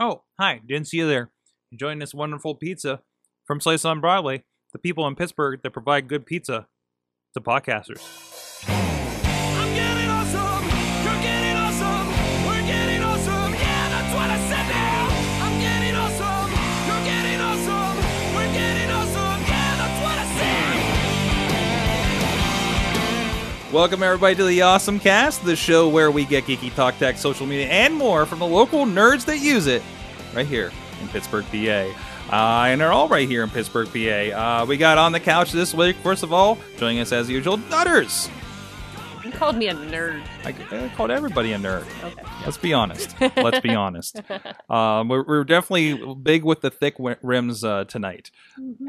Oh, hi. Didn't see you there. Enjoying this wonderful pizza from Slice on Broadway, the people in Pittsburgh that provide good pizza to podcasters. Welcome, everybody, to the Awesome Cast, the show where we get geeky talk tech, social media, and more from the local nerds that use it right here in Pittsburgh, PA. Uh, and they're all right here in Pittsburgh, PA. Uh, we got on the couch this week, first of all, joining us as usual, Nutters. You called me a nerd. I, I called everybody a nerd. Okay. Let's be honest. Let's be honest. Um, we're, we're definitely big with the thick wi- rims uh, tonight.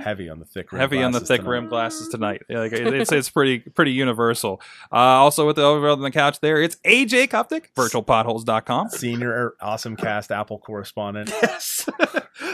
heavy on the thick rim Heavy on the glasses thick tonight. rim glasses tonight. Like, it- it's it's pretty pretty universal. Uh, also with the over on the couch there, it's AJ Koptic, virtualpotholes.com. Senior awesome cast Apple correspondent. Yes.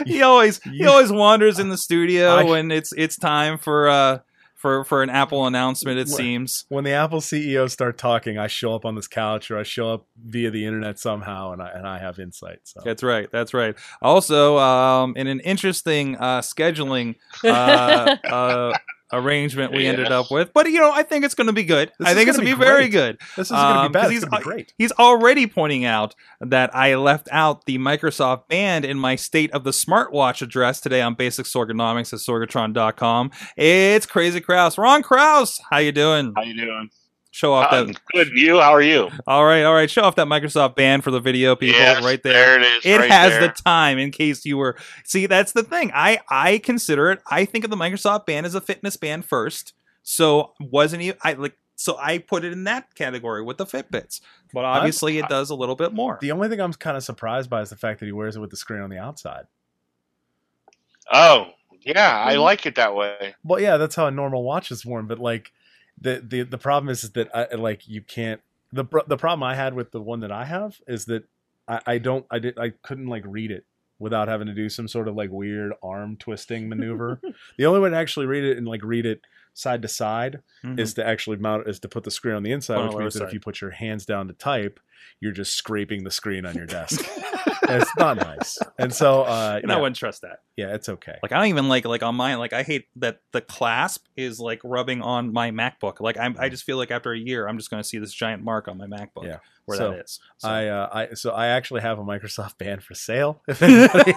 he always he always wanders in the studio I- when it's it's time for uh for for an Apple announcement. It What? seems. When the Apple CEOs start talking, I show up on this couch or I show up via the internet somehow, and I and I have insight. So That's right. That's right. Also, um, in an interesting uh, scheduling uh, uh, arrangement we ended up with, but you know, I think it's going to be good. This I think it's gonna going to be be very good. this isn't going to Um, be bad. 'cause It's he's- going to be great. He's already pointing out that I left out the Microsoft band in my state of the smartwatch address today on Basics Sorgonomics at sorgatron.com. It's Crazy Kraus. Ron Kraus, how you doing? How you doing? Show off Uh, that. good. You? How are you? All right, all right. Show off that Microsoft band for the video people Yes, right there. There it is. It right has there. the time in case you were. See, that's the thing. I I consider it. I think of the Microsoft band as a fitness band first. So wasn't he? I like. So I put it in that category with the Fitbits. But obviously, it does a little bit more. The only thing I'm kind of surprised by is the fact that he wears it with the screen on the outside. Oh, yeah. I Mm-hmm. Mhm. like it that way. Well, yeah, that's how a normal watch is worn. But like, the the the problem is, is that I like you can't. the The problem I had with the one that I have is that I, I don't I did I couldn't like read it without having to do some sort of like weird arm twisting maneuver. the only way to actually read it and like read it side to side Mhm. is to actually mount is to put the screen on the inside, Put it on which means that other if you put your hands down to type, you're just scraping the screen on your desk. It's not nice. And so uh and I wouldn't trust that. yeah, it's okay. Like I don't even like like on mine. Like I hate that the clasp is like rubbing on my MacBook. Like I'm, I just feel like after a year, I'm just going to see this giant mark on my MacBook Yeah. where So, that is. So. I uh, I so I actually have a Microsoft band for sale. If anybody,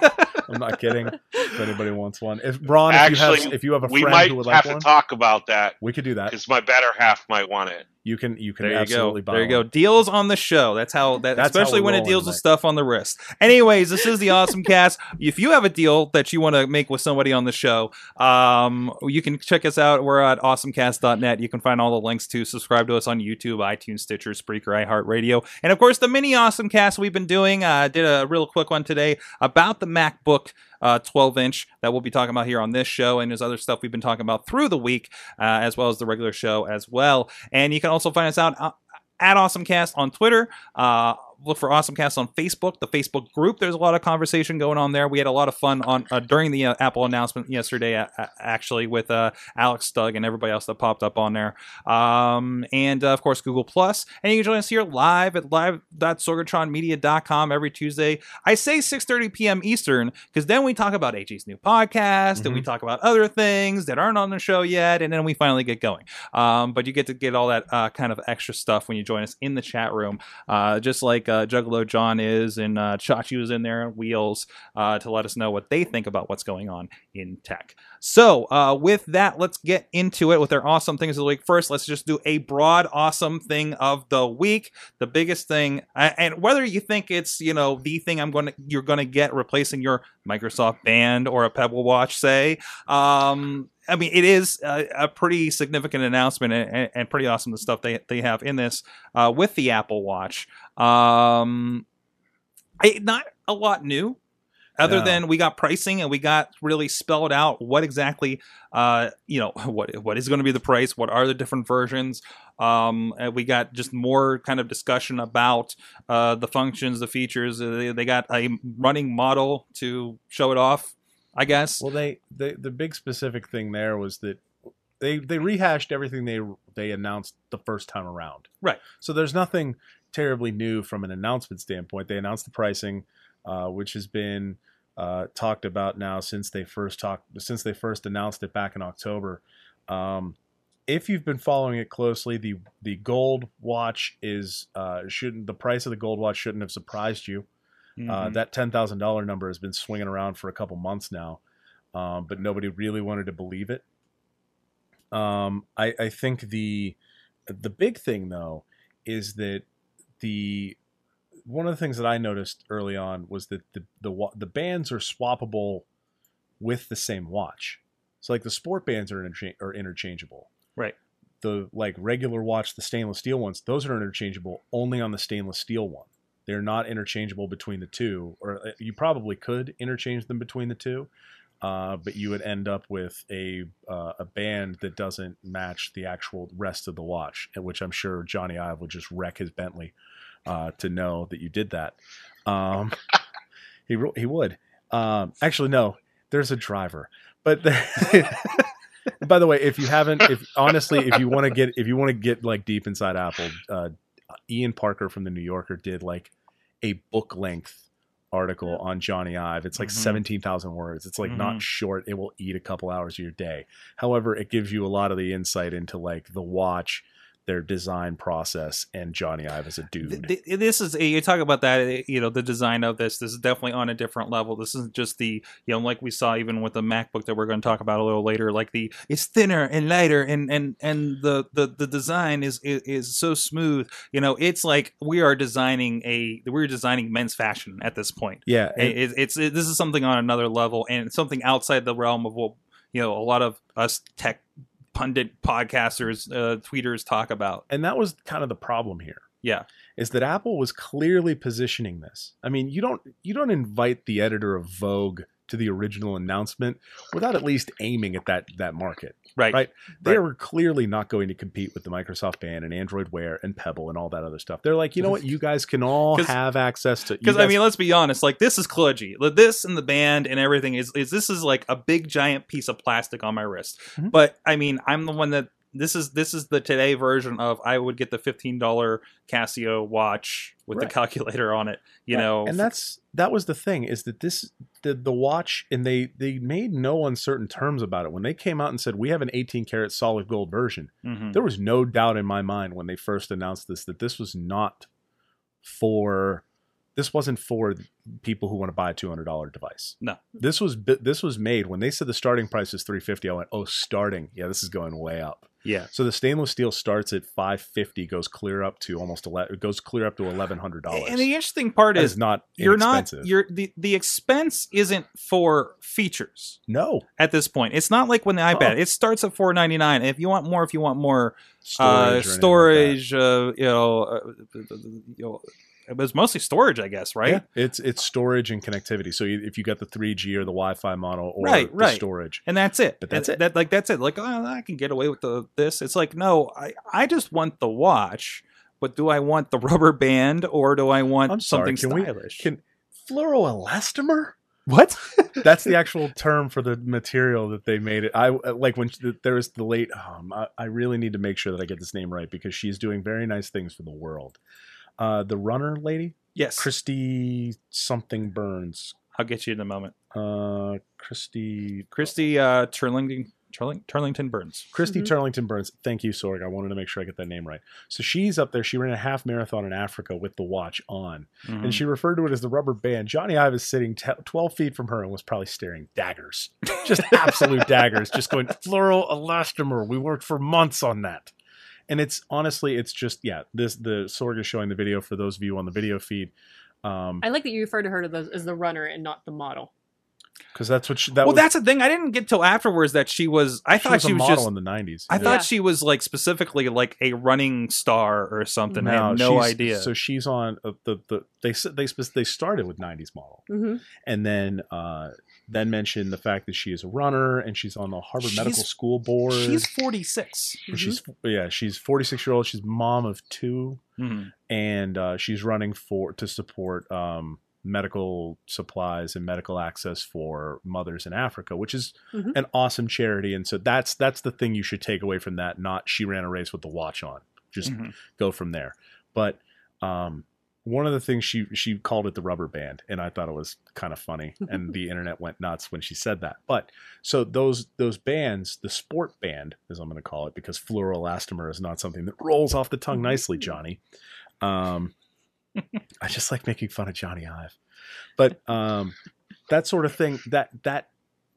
I'm not kidding. If anybody wants one, if Ron, if you Actually, have if you have a We friend might who would have like to one, talk about that we could do that. because my better half might want it. You can you can There you go. absolutely buy There you go. Deals on the show. That's how that That's especially we when it deals with stuff on the wrist. Anyways, this is the awesome cast. If you have a deal that you want to make with somebody on the show, um, you can check us out. We're at awesomecast.net. You can find all the links to subscribe to us on YouTube, iTunes, Stitcher, Spreaker, iHeartRadio, and of course the mini awesome cast we've been doing. I uh, did a real quick one today about the MacBook uh, 12 inch that we'll be talking about here on this show. And there's other stuff we've been talking about through the week, uh, as well as the regular show as well. And you can also find us out uh, at AwesomeCast on Twitter. Uh, look for AwesomeCast on Facebook, the Facebook group. There's a lot of conversation going on there. We had a lot of fun on uh, during the uh, Apple announcement yesterday, uh, actually, with uh, Alex Stug and everybody else that popped up on there. Um, and uh, of course, Google Plus. And you can join us here live at live.sorgatronmedia.com every Tuesday. I say 6:30 p.m. Eastern because then we talk about AJ's new podcast and we talk about other things that aren't on the show yet, and then we finally get going. Um, but you get to get all that uh, kind of extra stuff when you join us in the chat room, uh, just like uh, Juggalo John is and uh, Chachi was in there, on Wheels, uh, to let us know what they think about what's going on in tech. So, uh, with that, let's get into it with our awesome things of the week. First, let's just do a broad awesome thing of the week. The biggest thing, and whether you think it's you know the thing I'm going to you're going to get replacing your Microsoft Band or a Pebble Watch, say. Um, I mean, it is a, a pretty significant announcement and, and- pretty awesome the stuff they they have in this uh, with the Apple Watch. Um, not a lot new, other No. than we got pricing and we got really spelled out what exactly, uh, you know, what what is going to be the price, what are the different versions. Um, and we got just more kind of discussion about uh, the functions, the features. Uh, They, they got a running model to show it off, I guess. Well, they, they the big specific thing there was that they they rehashed everything they they announced the first time around. Right. So there's nothing terribly new from an announcement standpoint. They announced the pricing. Uh, which has been uh, talked about now since they first talked since they first announced it back in October. Um, if you've been following it closely, the the gold watch is uh, shouldn't the price of the gold watch shouldn't have surprised you. Uh, Mhm. that ten thousand dollar number has been swinging around for a couple months now, um, but nobody really wanted to believe it. Um, I, I think the the big thing though is that the one of the things that I noticed early on was that the the the bands are swappable with the same watch. So like the sport bands are intercha- are interchangeable. Right. The like regular watch, the stainless steel ones, those are interchangeable only on the stainless steel one. They're not interchangeable between the two, or uh, you probably could interchange them between the two, uh, but you would end up with a uh, a band that doesn't match the actual rest of the watch, which I'm sure Jony Ive would just wreck his Bentley uh, to know that you did that. Um, he he would. Um, actually, no. There's a driver, but the, by the way, if you haven't, if honestly, if you want to get if you want to get like deep inside Apple, uh, Ian Parker from the New Yorker did like a book length article on Jony Ive. It's like Mhm. 17,000 words. It's like Mhm. not short. It will eat a couple hours of your day. However, it gives you a lot of the insight into like the watch, their design process, and Jony Ive as a dude. Th- th- this is you talk about that eh, you know the design of this this is definitely on a different level. This isn't just the you know like we saw even with the macbook that we're going to talk about a little later like the it's thinner and lighter and and and the the, the design is, is is so smooth. You know it's like we are designing a we're designing men's fashion at this point. Yeah, eh, and- it, it's it, this is something on another level and something outside the realm of what you know a lot of us tech pundit podcasters uh, tweeters talk about and that was kind of the problem here. yeah is that Apple was clearly positioning this. I mean, you don't you don't invite the editor of Vogue to the original announcement without at least aiming at that that market. right Right. They Right. were clearly not going to compete with the Microsoft Band and Android Wear and Pebble and all that other stuff. They're like, you know what, you guys can all have access to. Because I mean, let's be honest. Like this is kludgy. This and the band and everything is is this is like a big giant piece of plastic on my wrist. Mhm. But I mean, I'm the one that this is this is the today version of I would get the fifteen dollar Casio watch with Right. the calculator on it. You Right. know, and that's that was the thing is that this the the watch and they they made no uncertain terms about it when they came out and said we have an 18 karat solid gold version. Mhm. there was no doubt in my mind when they first announced this that this was not for this wasn't for people who want to buy a $200 device No. this was this was made when they said the starting price is 350 i went oh starting yeah this is going way up yeah. so the stainless steel starts at 550 goes clear up to almost 11 it goes clear up to $1100 And the interesting part is is not you're not you're the the expense isn't for features. no At this point, it's not like when the iPad. Uh-uh. It starts at four ninety nine. If you want more, if you want more, storage, uh, anything like uh, you know, uh, you know, it was mostly storage, I guess, right? Yeah, it's it's storage and connectivity. So if you got the 3G or the Wi-Fi model or Right, the right. storage, And that's it. But that's it. That like that's it. Like oh, I can get away with the this. It's like no, I I just want the watch. But do I want the rubber band or do I want I'm sorry, something can we- stylish? can fluoroelastomer? what? That's the actual term for the material that they made it. I like when there was the late. Um, I, I really need to make sure that I get this name right because she's doing very nice things for the world. Uh, the runner lady, yes, Christy something Burns. I'll get you in a moment. Uh, Christy Christy uh, Turlington Turling, Turlington Burns. Christy Mhm. Turlington Burns. Thank you, Sorg. I wanted to make sure I get that name right. So she's up there. She ran a half marathon in Africa with the watch on. Mhm. and she referred to it as the rubber band. Jony Ive is sitting t- 12 feet from her and was probably staring daggers, just absolute daggers, just going fluoroelastomer. We worked for months on that, and it's honestly, it's just yeah. This the Sorg is showing the video for those of you on the video feed, um, I like that you refer to her to as the runner and not the model. Because that's what she, that well, was. that's the thing. I didn't get till afterwards that she was. I she thought was she a was model just. in the 90s. I Yeah. thought she was like specifically like a running star or something. I had no idea. So she's on uh, the the they s- they they started with 90s model, Mm-hmm. and then uh, then mentioned the fact that she is a runner and she's on the Harvard She's- Medical School board. She's forty six. And she's yeah she's 46 year old she's mom of two Mm-hmm. and uh, she's running for to support um, medical supplies and medical access for mothers in africa which is Mhm. an awesome charity and so that's that's the thing you should take away from that not she ran a race with the watch on just Mhm. go from there but um, one of the things she she called it the rubber band, and I thought it was kind of funny, and the internet went nuts when she said that. But so those those bands, the sport band, as I'm going to call it, because fluoroelastomer is not something that rolls off the tongue nicely, Jony. Um, I just like making fun of Jony Ive, but um, that sort of thing that that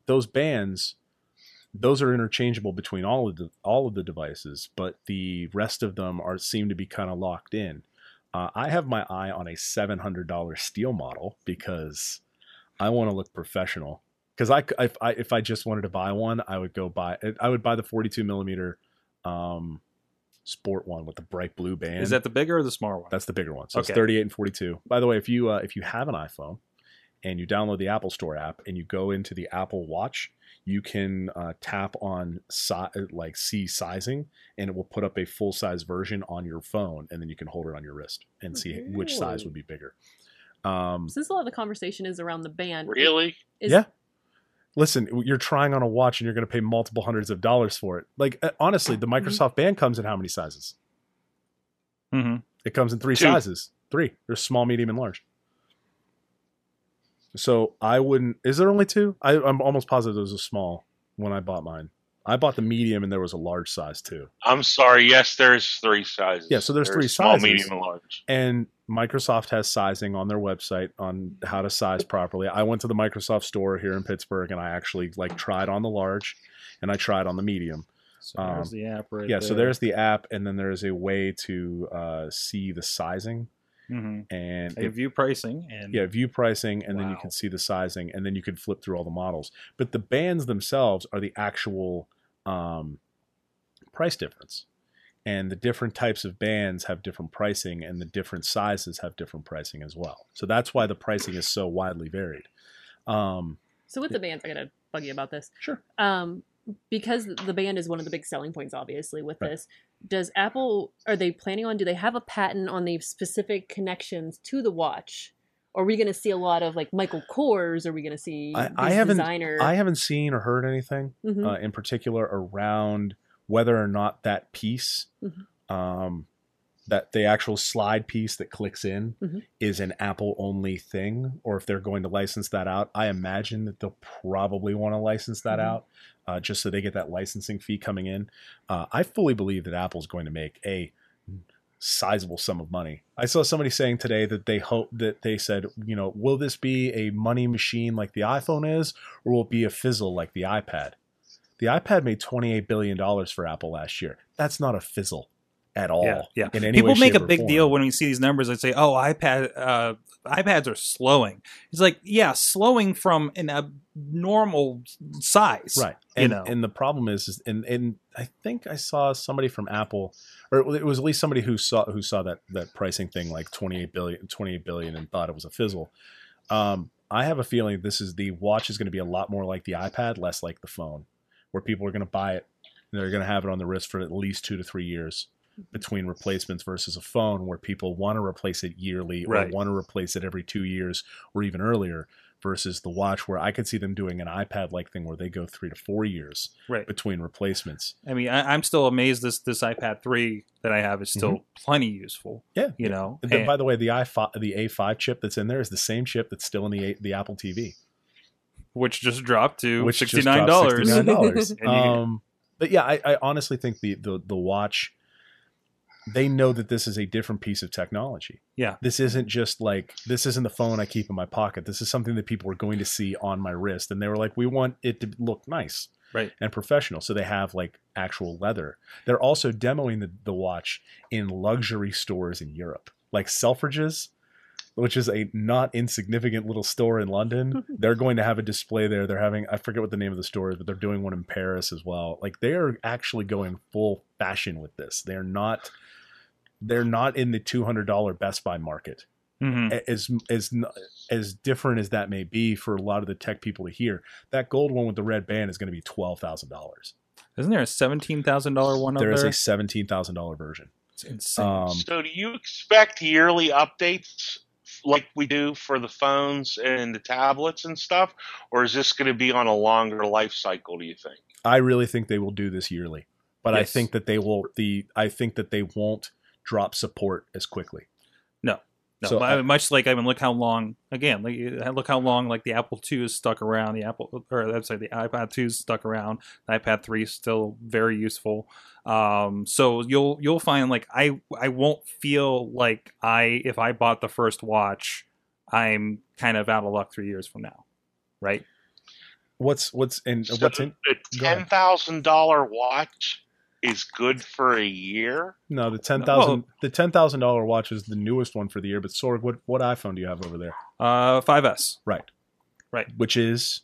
those bands those are interchangeable between all of the all of the devices but the rest of them are seem to be kind of locked in. Uh, i have my eye on a $700 steel model because i want to look professional. Because I, if I if i just wanted to buy one i would go buy i would buy the 42 millimeter um sport one with the bright blue band Is that the bigger or the smaller one? that's the bigger one. So Okay. it's 38 and 42. By the way, if you uh, if you have an iPhone and you download the Apple Store app and you go into the Apple Watch, you can uh, tap on si- like see sizing and it will put up a full size version on your phone and then you can hold it on your wrist and see which size would be bigger. Um, Since a lot of the conversation is around the band, Really? is, Yeah. Listen, you're trying on a watch and you're going to pay multiple hundreds of dollars for it. Like uh, honestly, the Microsoft Band comes in how many sizes? hmm It comes in three Two. sizes. Three. There's small, medium, and large. So I wouldn't. Is there only two? I, I'm almost positive there was a small when I bought mine. I bought the medium, and there was a large size too. I'm sorry. Yes, there's three sizes. Yeah, so there's three small, sizes. Small, medium, and large. And Microsoft has sizing on their website on how to size properly. I went to the Microsoft store here in Pittsburgh, and I actually like tried on the large, and I tried on the medium. So there's Um, the app right yeah, there. so there's the app, and then there's a way to uh, see the sizing hmm and it view pricing and yeah view pricing and then you can see the sizing and then you can flip through all the models but the bands themselves are the actual um, price difference and the different types of bands have different pricing and the different sizes have different pricing as well so that's why the pricing is so widely varied um, So with the bands, I gotta bug you about this. Sure. Um, because the band is one of the big selling points, obviously, with Right. this. Does Apple are they planning on? Do they have a patent on the specific connections to the watch? Are we going to see a lot of like Michael Kors? Are we going to see I- I haven't- designer? i haven't seen or heard anything Mhm. uh, in particular around whether or not that piece, Mhm. um, that the actual slide piece that clicks in, Mhm. is an Apple only thing, or if they're going to license that out. I imagine that they'll probably want to license that Mhm. out, uh, just so they get that licensing fee coming in. Uh, I fully believe that Apple's going to make a sizable sum of money. I saw somebody saying today that they hope that they said, you know, will this be a money machine like the iPhone is, or will it be a fizzle like the iPad? The iPad made $28 billion for Apple last year. That's not a fizzle at all. yeah, yeah. In any People way, make a big form. deal when we see these numbers and say, "Oh, iPad, uh, iPads are slowing." It's like, yeah, slowing from an abnormal size, right You and, know. and the problem is, is and, and i think i saw somebody from apple or it was at least somebody who saw who saw that that pricing thing like 28 billion 28 billion and thought it was a fizzle um i have a feeling this is the watch is going to be a lot more like the ipad less like the phone where people are going to buy it and they're going to have it on the wrist for at least two to three years mm-hmm. between replacements versus a phone where people want to replace it yearly or want to replace it every two years or even earlier versus the watch where I could see them doing an iPad like thing where they go three to four years right. between replacements. I mean, I, I'm still amazed this this iPad three that I have is mm-hmm. still plenty useful. Yeah. You know, The- And- by the way, the i5, the A5 chip that's in there is the same chip that's still in the the Apple TV, which just dropped to which sixty just nine dropped dollars. $69. Um, but yeah, I, I honestly think the, the the watch they know that this is a different piece of technology. Yeah. This isn't just like this isn't the phone I keep in my pocket. This is something that people are going to see on my wrist and they were like we want it to look nice. Right. And professional. So they have like actual leather. They're also demoing the, the watch in luxury stores in Europe. Like Selfridges, which is a not insignificant little store in London. they're going to have a display there. They're having I forget what the name of the store is, but they're doing one in Paris as well. Like they are actually going full fashion with this. They're not they're not in the two hundred dollar Best Buy market. Mhm. As as as different as that may be for a lot of the tech people to hear, that gold one with the red band is going to be twelve thousand dollars. Isn't there a seventeen thousand dollar one There up is there? a seventeen thousand dollar version. it's insane. Um, so, do you expect yearly updates like we do for the phones and the tablets and stuff, or is this going to be on a longer life cycle? Do you think? I really think they will do this yearly, but I think that they will the I think that they won't drop support as quickly. No, So but I- much like I mean, look how long again. Like, uh, look how long like the Apple II is stuck around. The Apple or I'm sorry, the iPad 2 is stuck around. The iPad 3 is still very useful. Um, so you'll you'll find like I I won't feel like I if I bought the first watch, I'm kind of out of luck three years from now, right? What's what's in So what's in? the go ten thousand dollar watch is good for a year. No, the ten thousand Oh. the ten thousand dollar watch is the newest one for the year. But Sorg, what what iPhone do you have over there? Uh, 5S Right, Right. Which is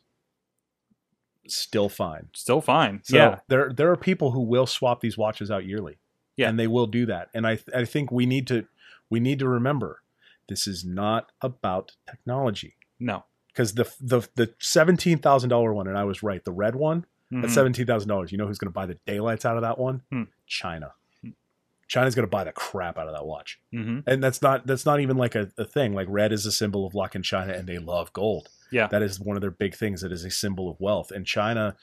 still fine. still fine. So yeah, there there are people who will swap these watches out yearly. Yeah. And they will do that. And I I think we need to we need to remember this is not about technology. no. Because the the the seventeen thousand dollar one, and I was right, the red one, At seventeen thousand dollars, you know who's gonna buy the daylights out of that one? Hmm. China. Hmm. China's gonna buy the crap out of that watch. Mhm. And that's not that's not even like a, a thing. Like red is a symbol of luck in China and they love gold. Yeah. That is one of their big things. It is a symbol of wealth. And China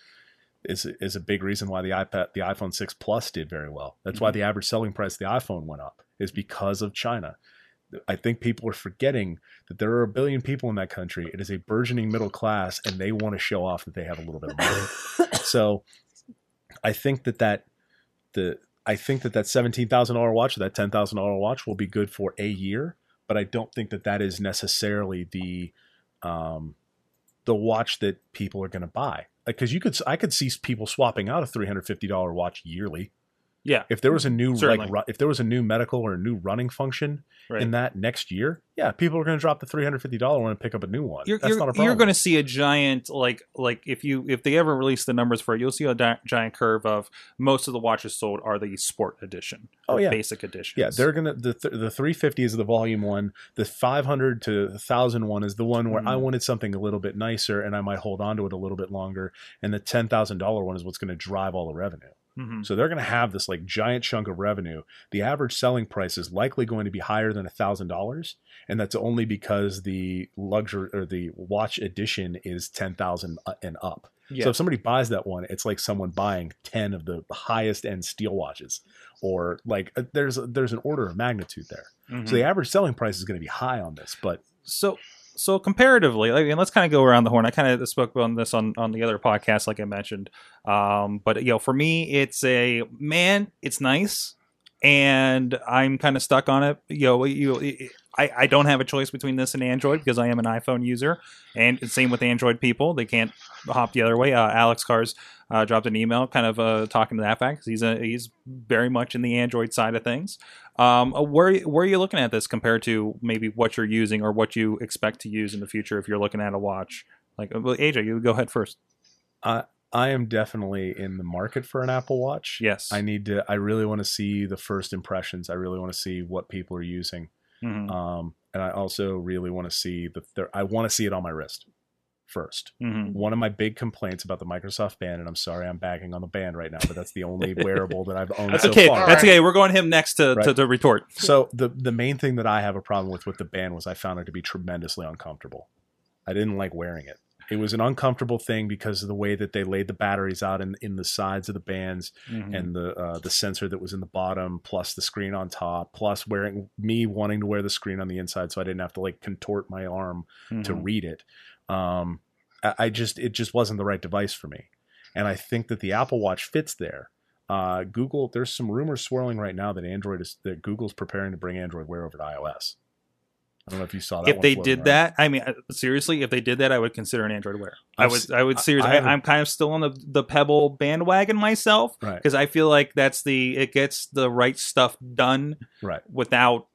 is is a big reason why the iPad the iPhone 6 Plus did very well. That's why Mhm. the average selling price of the iPhone went up, is because of China. I think people are forgetting that there are a billion people in that country. It is a burgeoning middle class, and they want to show off that they have a little bit of money. so, I think that that the I think that that seventeen thousand dollar watch or that ten thousand dollar watch will be good for a year, but I don't think that that is necessarily the um, the watch that people are going to buy. Because you could, I could see people swapping out a three hundred fifty dollar watch yearly. Yeah. If there was a new Certainly. like if there was a new medical or a new running function Right. in that next year, yeah, people are going to drop the three hundred fifty dollar one and pick up a new one. you're, That's you're, not a problem. you're going to see a giant like like if you if they ever release the numbers for it you'll see a di- giant curve of most of the watches sold are the sport edition Oh, yeah. basic edition. Yeah, they're gonna the th- the 350 is the volume one. The 500 to thousand one is the one where I Mhm. wanted something a little bit nicer and I might hold on to it a little bit longer. And the ten thousand dollar one is what's going to drive all the revenue. Mhm. So they're going to have this like giant chunk of revenue. The average selling price is likely going to be higher than a thousand dollars, and that's only because the luxury or the watch edition is ten thousand and up. yeah. So if somebody buys that one, it's like someone buying ten of the highest end steel watches, or like uh, there's there's an order of magnitude there. Mhm. So the average selling price is going to be high on this, but so so comparatively like, and let's kind of go around the horn. I kind of spoke on this on on the other podcast like i mentioned. Um but you know for me it's a man it's nice and i'm kind of stuck on it. You know you I, I don't have a choice between this and android because i am an iphone user and same with android people. They can't hop the other way. Uh, alex cars uh, dropped an email kind of uh, talking to that fact 'cause he's a, he's very much in the android side of things um, uh, where where are you looking at this compared to maybe what you're using or what you expect to use in the future if you're looking at a watch? Like, uh, well, AJ, you go ahead first. I am definitely in the market for an Apple Watch. Yes. I need to. I really want to see the first impressions. I really want to see what people are using. Mhm, Um, and I also really want to see the. the I want to see it on my wrist first. mhm. One of my big complaints about the Microsoft Band, and I'm sorry I'm bagging on the band right now, but that's the only wearable that I've owned That's so okay. far. That's okay. We're going him next to, to, Right. to retort. So the the main thing that I have a problem with with the band was I found it to be tremendously uncomfortable. I didn't like wearing it. It was an uncomfortable thing because of the way that they laid the batteries out in, in the sides of the bands Mhm. and the uh, the sensor that was in the bottom, plus the screen on top, plus wearing me wanting to wear the screen on the inside so I didn't have to like contort my arm to Mhm. read it. Um, I, just it just wasn't the right device for me, and I think that the Apple Watch fits there. Uh, Google, there's some rumors swirling right now that Android is that Google's preparing to bring Android Wear over to iOS. I don't know if you saw that. if they did around. that, I mean, uh, seriously, if they did that, I would consider an Android Wear. I would, I would seriously. I am kind of still on the the Pebble bandwagon myself right, because I feel like that's the it gets the right stuff done right, without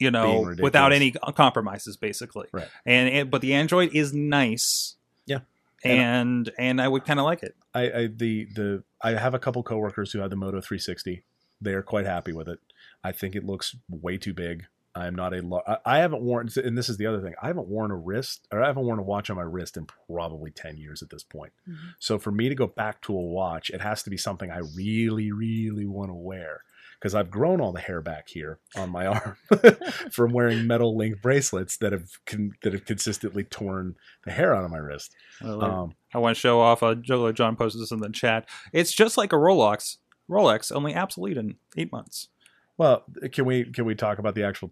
you know without any compromises basically Right. and it, but the android is nice Yeah. and and i would kind of like it I, I the the I have a couple coworkers who have the Moto 360. They are quite happy with it. I think it looks way too big. I'm not a lo- I, I haven't worn and this is the other thing. I haven't worn a wrist or I haven't worn a watch on my wrist in probably 10 years at this point. Mhm. So for me to go back to a watch, it has to be something I really really want to wear because I've grown all the hair back here on my arm from wearing metal link bracelets that have con- that have consistently torn the hair out of my wrist. Um, i want to show off uh Juggler john posted this in the chat it's just like a rolex rolex only obsolete in eight months Well, can we can we talk about the actual?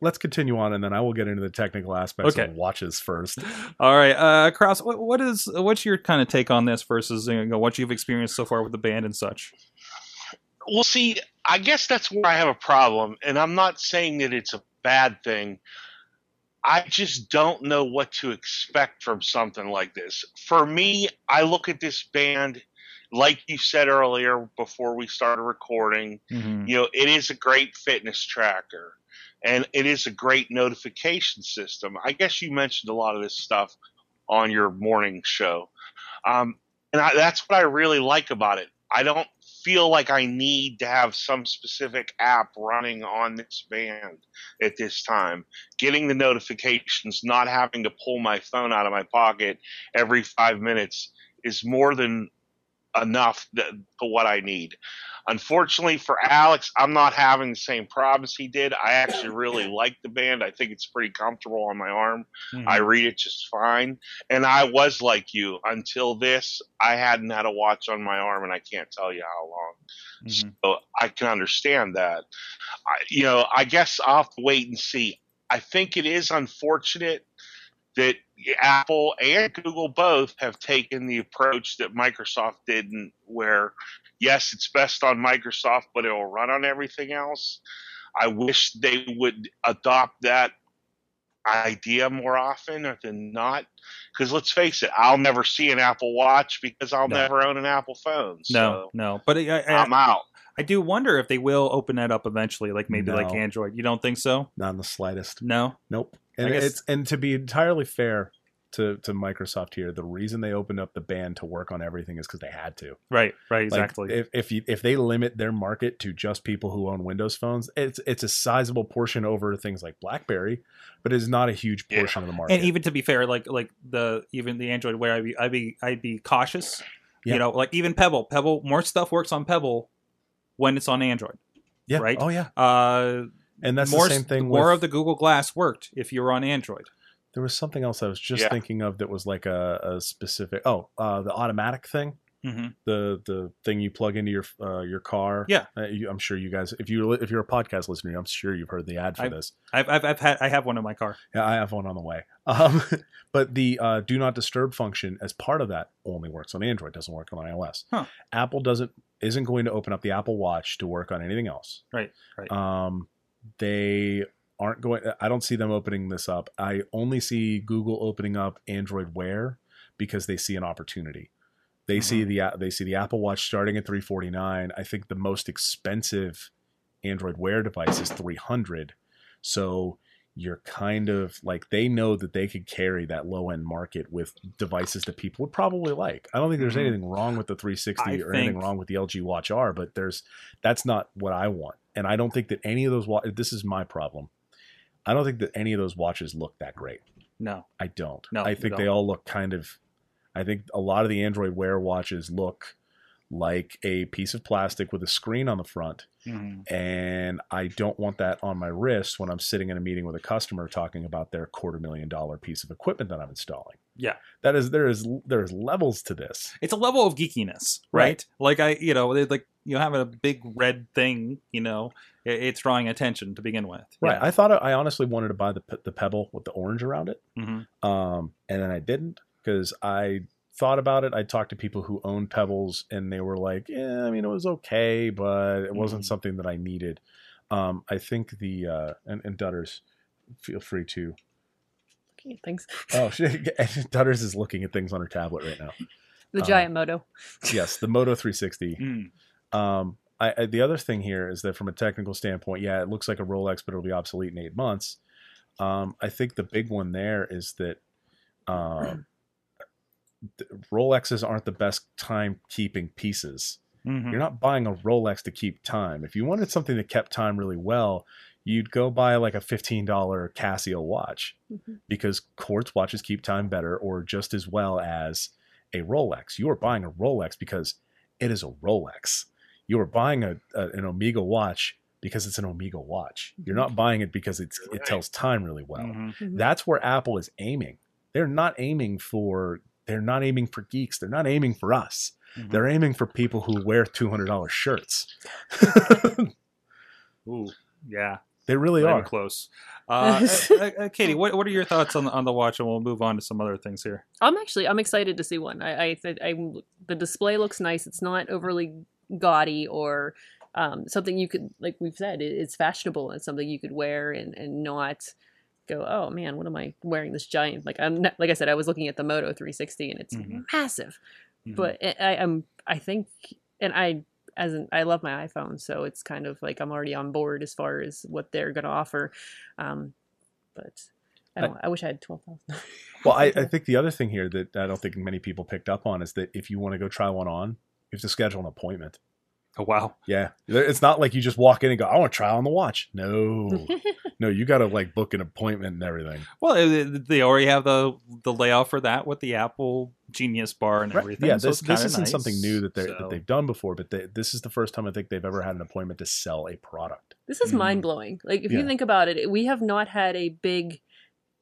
Let's continue on, and then I will get into the technical aspects Okay. of watches first. All right, uh, Kraus, what, what is what's your kind of take on this versus you know, what you've experienced so far with the band and such? Well, see, I guess that's where I have a problem, and I'm not saying that it's a bad thing. I just don't know what to expect from something like this. For me, I look at this band, like you said earlier before we started recording, Mm-hmm. you know, it is a great fitness tracker and it is a great notification system. I guess you mentioned a lot of this stuff on your morning show. Um, and I, that's what I really like about it. I don't feel like I need to have some specific app running on this band at this time. Getting the notifications, not having to pull my phone out of my pocket every five minutes is more than enough for what I need. Unfortunately for Alex, I'm not having the same problems he did. I actually really like the band. I think it's pretty comfortable on my arm. Mm-hmm. I read it just fine. And I was like you until this. I hadn't had a watch on my arm, and I can't tell you how long. Mhm. So I can understand that. I, you know, I guess I'll have to wait and see. I think it is unfortunate that Apple and Google both have taken the approach that Microsoft didn't, where yes, it's best on Microsoft, but it'll run on everything else. I wish they would adopt that idea more often than not. Because let's face it, I'll never see an Apple Watch because I'll No. never own an Apple phone. No, So no, but I, I, I'm out. I do wonder if they will open that up eventually, like maybe like Android. You don't think so? Not in the slightest. No. Nope. And guess- it's and to be entirely fair to to Microsoft here, the reason they opened up the band to work on everything is because they had to. Right. Right. Like, Exactly. if if you, if they limit their market to just people who own Windows phones, it's it's a sizable portion over things like BlackBerry, but it's not a huge Yeah. portion of the market. and even to be fair, like like the even the Android Wear I'd be I'd be I'd be cautious. Yeah. You know, like even Pebble, Pebble, more stuff works on Pebble when it's on Android. yeah. right? Oh yeah. Uh, And that's more the same thing. more with, of the Google Glass worked if you were on Android. There was something else I was just Yeah. thinking of that was like a, a specific. Oh, uh, the automatic thing. Mm-hmm. the the thing you plug into your uh, your car. Yeah. uh, you, I'm sure you guys, if you if you're a podcast listener, I'm sure you've heard the ad for I've- this. I've, I've I've had I have one in my car. Yeah, I have one on the way. Um, but the uh, do not disturb function as part of that only works on Android, doesn't work on iOS. Huh. Apple doesn't isn't going to open up the Apple Watch to work on anything else. Right, right. Um, they aren't going. I don't see them opening this up. I only see Google opening up Android Wear because they see an opportunity. They see the they see the Apple Watch starting at 349. I think the most expensive Android Wear device is 300. So you're kind of like they know that they could carry that low end market with devices that people would probably like. I don't think there's Mhm. anything wrong with the 360 I or anything wrong with the LG Watch R, but there's that's not what I want. And I don't think that any of those wa- this is my problem. I don't think that any of those watches look that great. No. I don't. No, I think they all look kind of. I think a lot of the Android Wear watches look like a piece of plastic with a screen on the front, Mhm. and I don't want that on my wrist when I'm sitting in a meeting with a customer talking about their quarter million dollar piece of equipment that I'm installing. Yeah. That is there is there is levels to this. It's a level of geekiness, right? Right. Like I, you know, like you having a big red thing, you know, it's drawing attention to begin with. Right. I thought I honestly wanted to buy the the Pebble with the orange around it. hmm um, and then I didn't because I thought about it. I talked to people who own Pebbles, and they were like, "Yeah, I mean, it was okay, but it wasn't Mhm. something that I needed." Um, I think the uh, and, and Dutters, feel free to. Thanks. Oh, shit. Dutters is looking at things on her tablet right now. The Um, giant moto. Yes, the Moto 360. Mm. Um, I, I, the other thing here is that from a technical standpoint, yeah, it looks like a Rolex, but it'll be obsolete in eight months. Um, I think the big one there is that um, th- Rolexes aren't the best timekeeping pieces. Mhm. You're not buying a Rolex to keep time. If you wanted something that kept time really well, you'd go buy like a $15 Casio watch Mhm. because quartz watches keep time better or just as well as a Rolex. You are buying a Rolex because it is a Rolex. You are buying a, a an Omega watch because it's an Omega watch. You're not buying it because it's it tells time really well. Mhm. Mhm. That's where Apple is aiming. They're not aiming for they're not aiming for geeks. They're not aiming for us. Mhm. They're aiming for people who wear two hundred dollars shirts. Ooh, yeah, They really are. close. Uh, uh, uh, Katie, what what are your thoughts on the, on the watch, and we'll move on to some other things here. I'm actually I'm excited to see one. I I, I, I the display looks nice. It's not overly gaudy or um, something you could like we've said. It, it's fashionable. It's something you could wear and and not go. Oh man, what am I wearing? This giant like I'm not, like I said. I was looking at the Moto 360 and it's Mhm. massive. Mhm. But I, I- I'm I think and I as an I love my iPhone, so it's kind of like I'm already on board as far as what they're gonna offer. Um, but I don't. I, wish I had twelve thousand. Well, I, I think the other thing here that I don't think many people picked up on is that if you want to go try one on, you have to schedule an appointment. Oh wow, Yeah, it's not like you just walk in and go, "I want to try on the watch." No, no, you got to like book an appointment and everything. well, they already have the the layout for that with the Apple Genius bar and Right. everything. Yeah, so this it's this isn't nice. something new that they So- that they've done before, but they, this is the first time I think they've ever had an appointment to sell a product. This is Mhm. mind blowing. Like if Yeah. you think about it, we have not had a big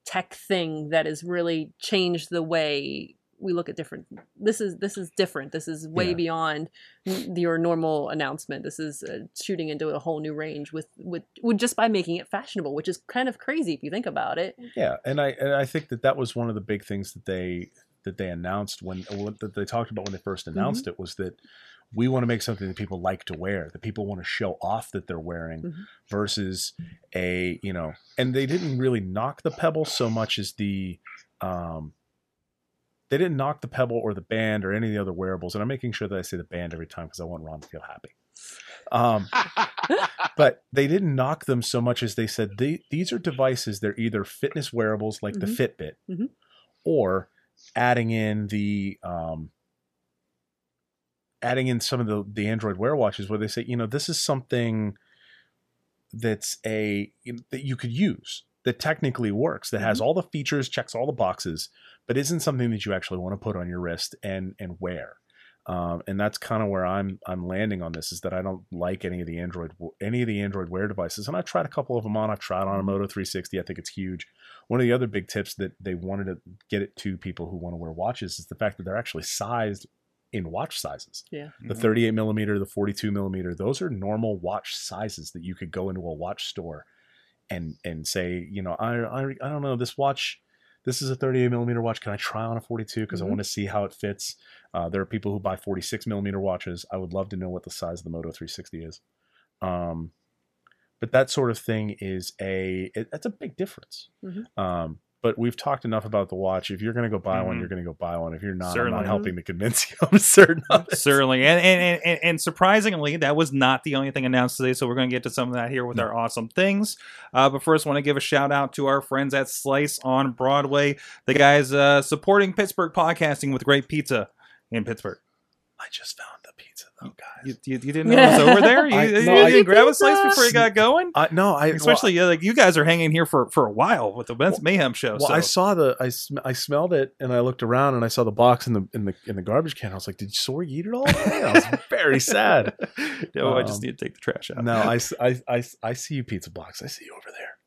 tech thing that has really changed the way we look at different. This is this is different. This is way Yeah. beyond your normal announcement. This is uh, shooting into a whole new range with, with with just by making it fashionable, which is kind of crazy if you think about it. Yeah, and I and I think that that was one of the big things that they that they announced when that they talked about when they first announced it was that we want to make something that people like to wear, that people want to show off that they're wearing, Mhm. versus a you know, and they didn't really knock the Pebble so much as the um. They didn't knock the Pebble or the Band or any of the other wearables, and I'm making sure that I say the Band every time because I want Ron to feel happy. Um, but they didn't knock them so much as they said they, these are devices they're either fitness wearables like the Mhm. fitbit Mhm. or adding in the um, adding in some of the the android wear watches where they say you know this is something that's a that you could use that technically works that has all the features checks all the boxes but isn't something that you actually want to put on your wrist and and wear um, and that's kind of where I'm I'm landing on this is that I don't like any of the Android any of the Android Wear devices, and I've tried a couple of them on. I've tried on a Moto 360. I think it's huge. One of the other big tips that they wanted to get it to people who want to wear watches is the fact that they're actually sized in watch sizes. Yeah. The Mhm. 38 millimeter, the 42 millimeter, those are normal watch sizes that you could go into a watch store and and say, you know, I I, I don't know this watch. This is a 38 millimeter watch. Can I try on a 42 because Mhm. I want to see how it fits? Uh, there are people who buy 46 millimeter watches. I would love to know what the size of the Moto 360 is. Um, but that sort of thing is a it, that's a big difference. Mhm. Um, but we've talked enough about the watch. If you're going to go buy one, Mhm. you're going to go buy one. If you're not, I'm not helping to convince you. I'm certain. Certainly, and, and and and surprisingly, that was not the only thing announced today. So we're going to get to some of that here with No. our awesome things. Uh, but first, I want to give a shout out to our friends at Slice on Broadway, the guys uh, supporting Pittsburgh podcasting with great pizza in Pittsburgh. I just found pizza though, guys. You, you, you didn't know it was over there? You, I- you no, didn't I- grab a slice before you got going? I no, I Especially uh, like you guys are hanging here for, for a while with the Ben's Mayhem show. Well, so. I saw the I, sm- I smelled it and I looked around and I saw the box in the in the in the garbage can. I was like, "Did Sorg eat it all?" I was very sad. no, I just Um, need to take the trash out. No, I I I see you, pizza box. I see you over there.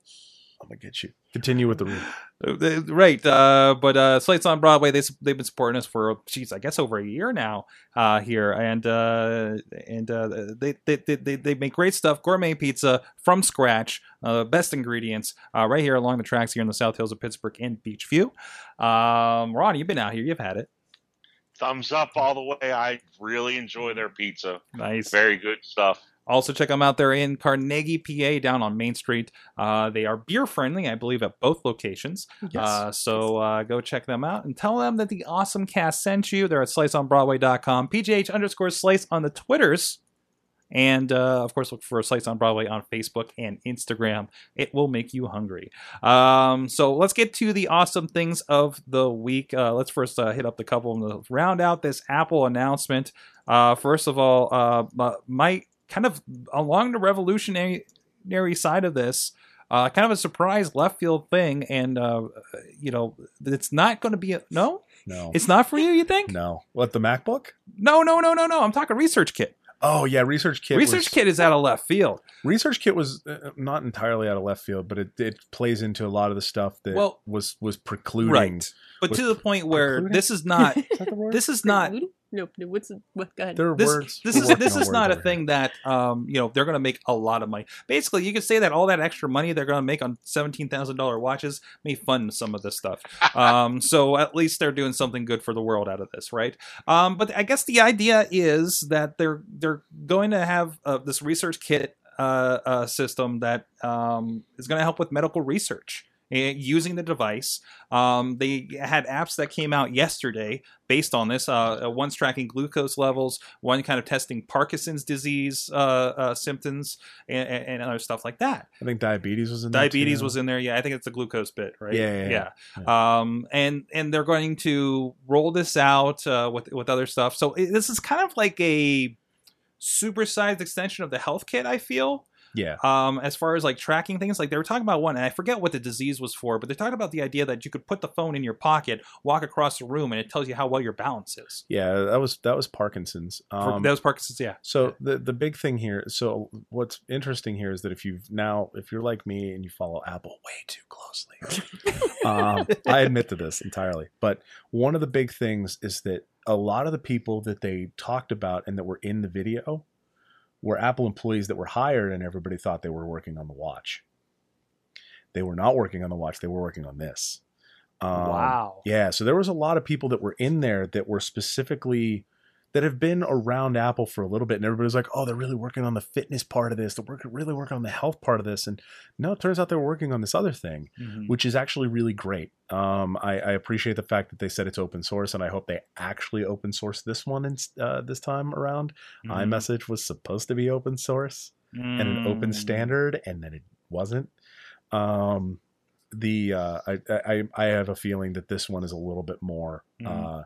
I'm gonna get you. Continue with the room. Uh, Right, uh, but uh, Slice on Broadway they they've been supporting us for geez, I guess over a year now uh, here, and uh, and uh, they, they they they they make great stuff, gourmet pizza from scratch, uh, best ingredients uh, right here along the tracks here in the South Hills of Pittsburgh and Beechview. Um, Ron, you've been out here, you've had it, Thumbs up all the way. I really enjoy their pizza. nice. Very good stuff. Also, check them out. They're in Carnegie, PA, down on Main Street. Uh, they are beer friendly, I believe, at both locations. Uh, so uh, go check them out and tell them that the awesome cast sent you. They're at sliceonbroadway.com, PGH underscore slice on the Twitters. And uh, of course, look for Slice on Broadway on Facebook and Instagram. It will make you hungry. Um, so let's get to the awesome things of the week. Uh, let's first uh, hit up the couple to round out this Apple announcement. Uh, first of all, uh, my kind of along the revolutionary side of this, uh, kind of a surprise left field thing, and uh, you know, it's not going to be a, no, No, it's not for you. You think? no. What the MacBook? No, no, no, no, no. I'm talking research kit. Oh yeah, research kit. research was, kit is out of left field. Research kit was uh, not entirely out of left field, but it, it plays into a lot of the stuff that Well- was was precluding. Right. But Was to the point where precluding? this is not Is that the word? this is not Nope. no, What's the- what? Go ahead. There are this words. this is this is not a here. thing that um you know they're going to make a lot of money. Basically, you could say that all that extra money they're going to make on seventeen thousand dollar watches may fund some of this stuff. um, so at least they're doing something good for the world out of this, right? Um, but I guess the idea is that they're they're going to have uh, this research kit uh, uh, system that um, is going to help with medical research. Using the device, um, they had apps that came out yesterday based on this. Uh, uh, one's tracking glucose levels, one kind of testing Parkinson's disease uh, uh, symptoms, and, and other stuff like that. I think diabetes was in there. Diabetes was in there. Yeah, I think it's the glucose bit, right? Yeah, yeah, yeah. Um, and and they're going to roll this out uh, with with other stuff. So it, this is kind of like a supersized extension of the health kit. I feel Yeah. um, as far as like tracking things, like they were talking about one, and I forget what the disease was for, but they're talking about the idea that you could put the phone in your pocket, walk across the room, and it tells you how well your balance is. Yeah, that was that was Parkinson's. Um, that was Parkinson's, yeah. So the the big thing here, so what's interesting here is that if you've now, if you're like me and you follow Apple way too closely, um, I admit to this entirely. But one of the big things is that a lot of the people that they talked about and that were in the video were Apple employees that were hired, and everybody thought they were working on the watch. They were not working on the watch; they were working on this. Um, wow. yeah, so there was a lot of people that were in there that were specifically that have been around Apple for a little bit, and everybody's like, "Oh, they're really working on the fitness part of this. They're working, really working on the health part of this." And no, it turns out they're working on this other thing, Mhm. which is actually really great. Um, I, I appreciate the fact that they said it's open source, and I hope they actually open source this one in, uh, this time around. Mhm. iMessage was supposed to be open source and an open Mm. standard, and then it wasn't. Um, the uh, I, I I have a feeling that this one is a little bit more Mhm. uh,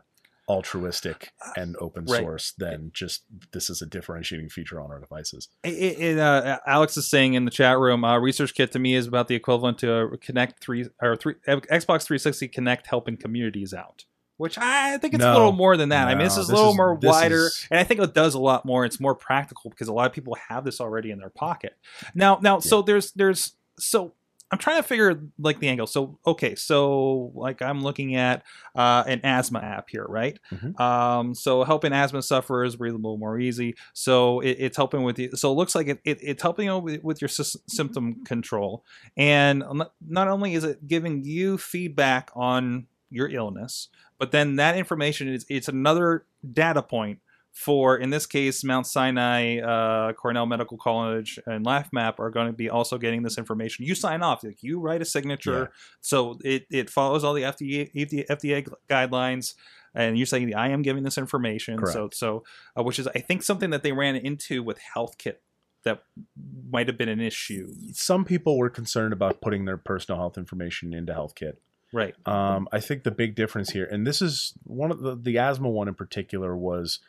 altruistic and open Right. source than just this is a differentiating feature on our devices. It, it, uh, Alex is saying in the chat room, uh, research kit to me is about the equivalent to a Kinect three or three Xbox 360 Kinect helping communities out, which I think it's a little more than that. I mean, this No, is a little is- more wider, is- and I think it does a lot more. It's more practical because a lot of people have this already in their pocket. Now, now, so there's there's so. I'm trying to figure like the angle. So okay, so like I'm looking at uh, an asthma app here, right? Mhm. Um, so helping asthma sufferers breathe a little more easy. So it, it's helping with you. So it looks like it, it, it's helping you with, with your sys- symptom control. And not- not only is it giving you feedback on your illness, but then that information is it's another data point for in this case Mount Sinai, uh, Cornell Medical College, and LifeMap are going to be also getting this information. You sign off, like you write a signature, so it, it follows all the FDA FDA, FDA guidelines, and you're saying I am giving this information. So Correct. so uh, which is I think something that they ran into with HealthKit that might have been an issue, Some people were concerned about putting their personal health information into HealthKit. right? Um, I think the big difference here, and this is one of the the asthma one in particular, was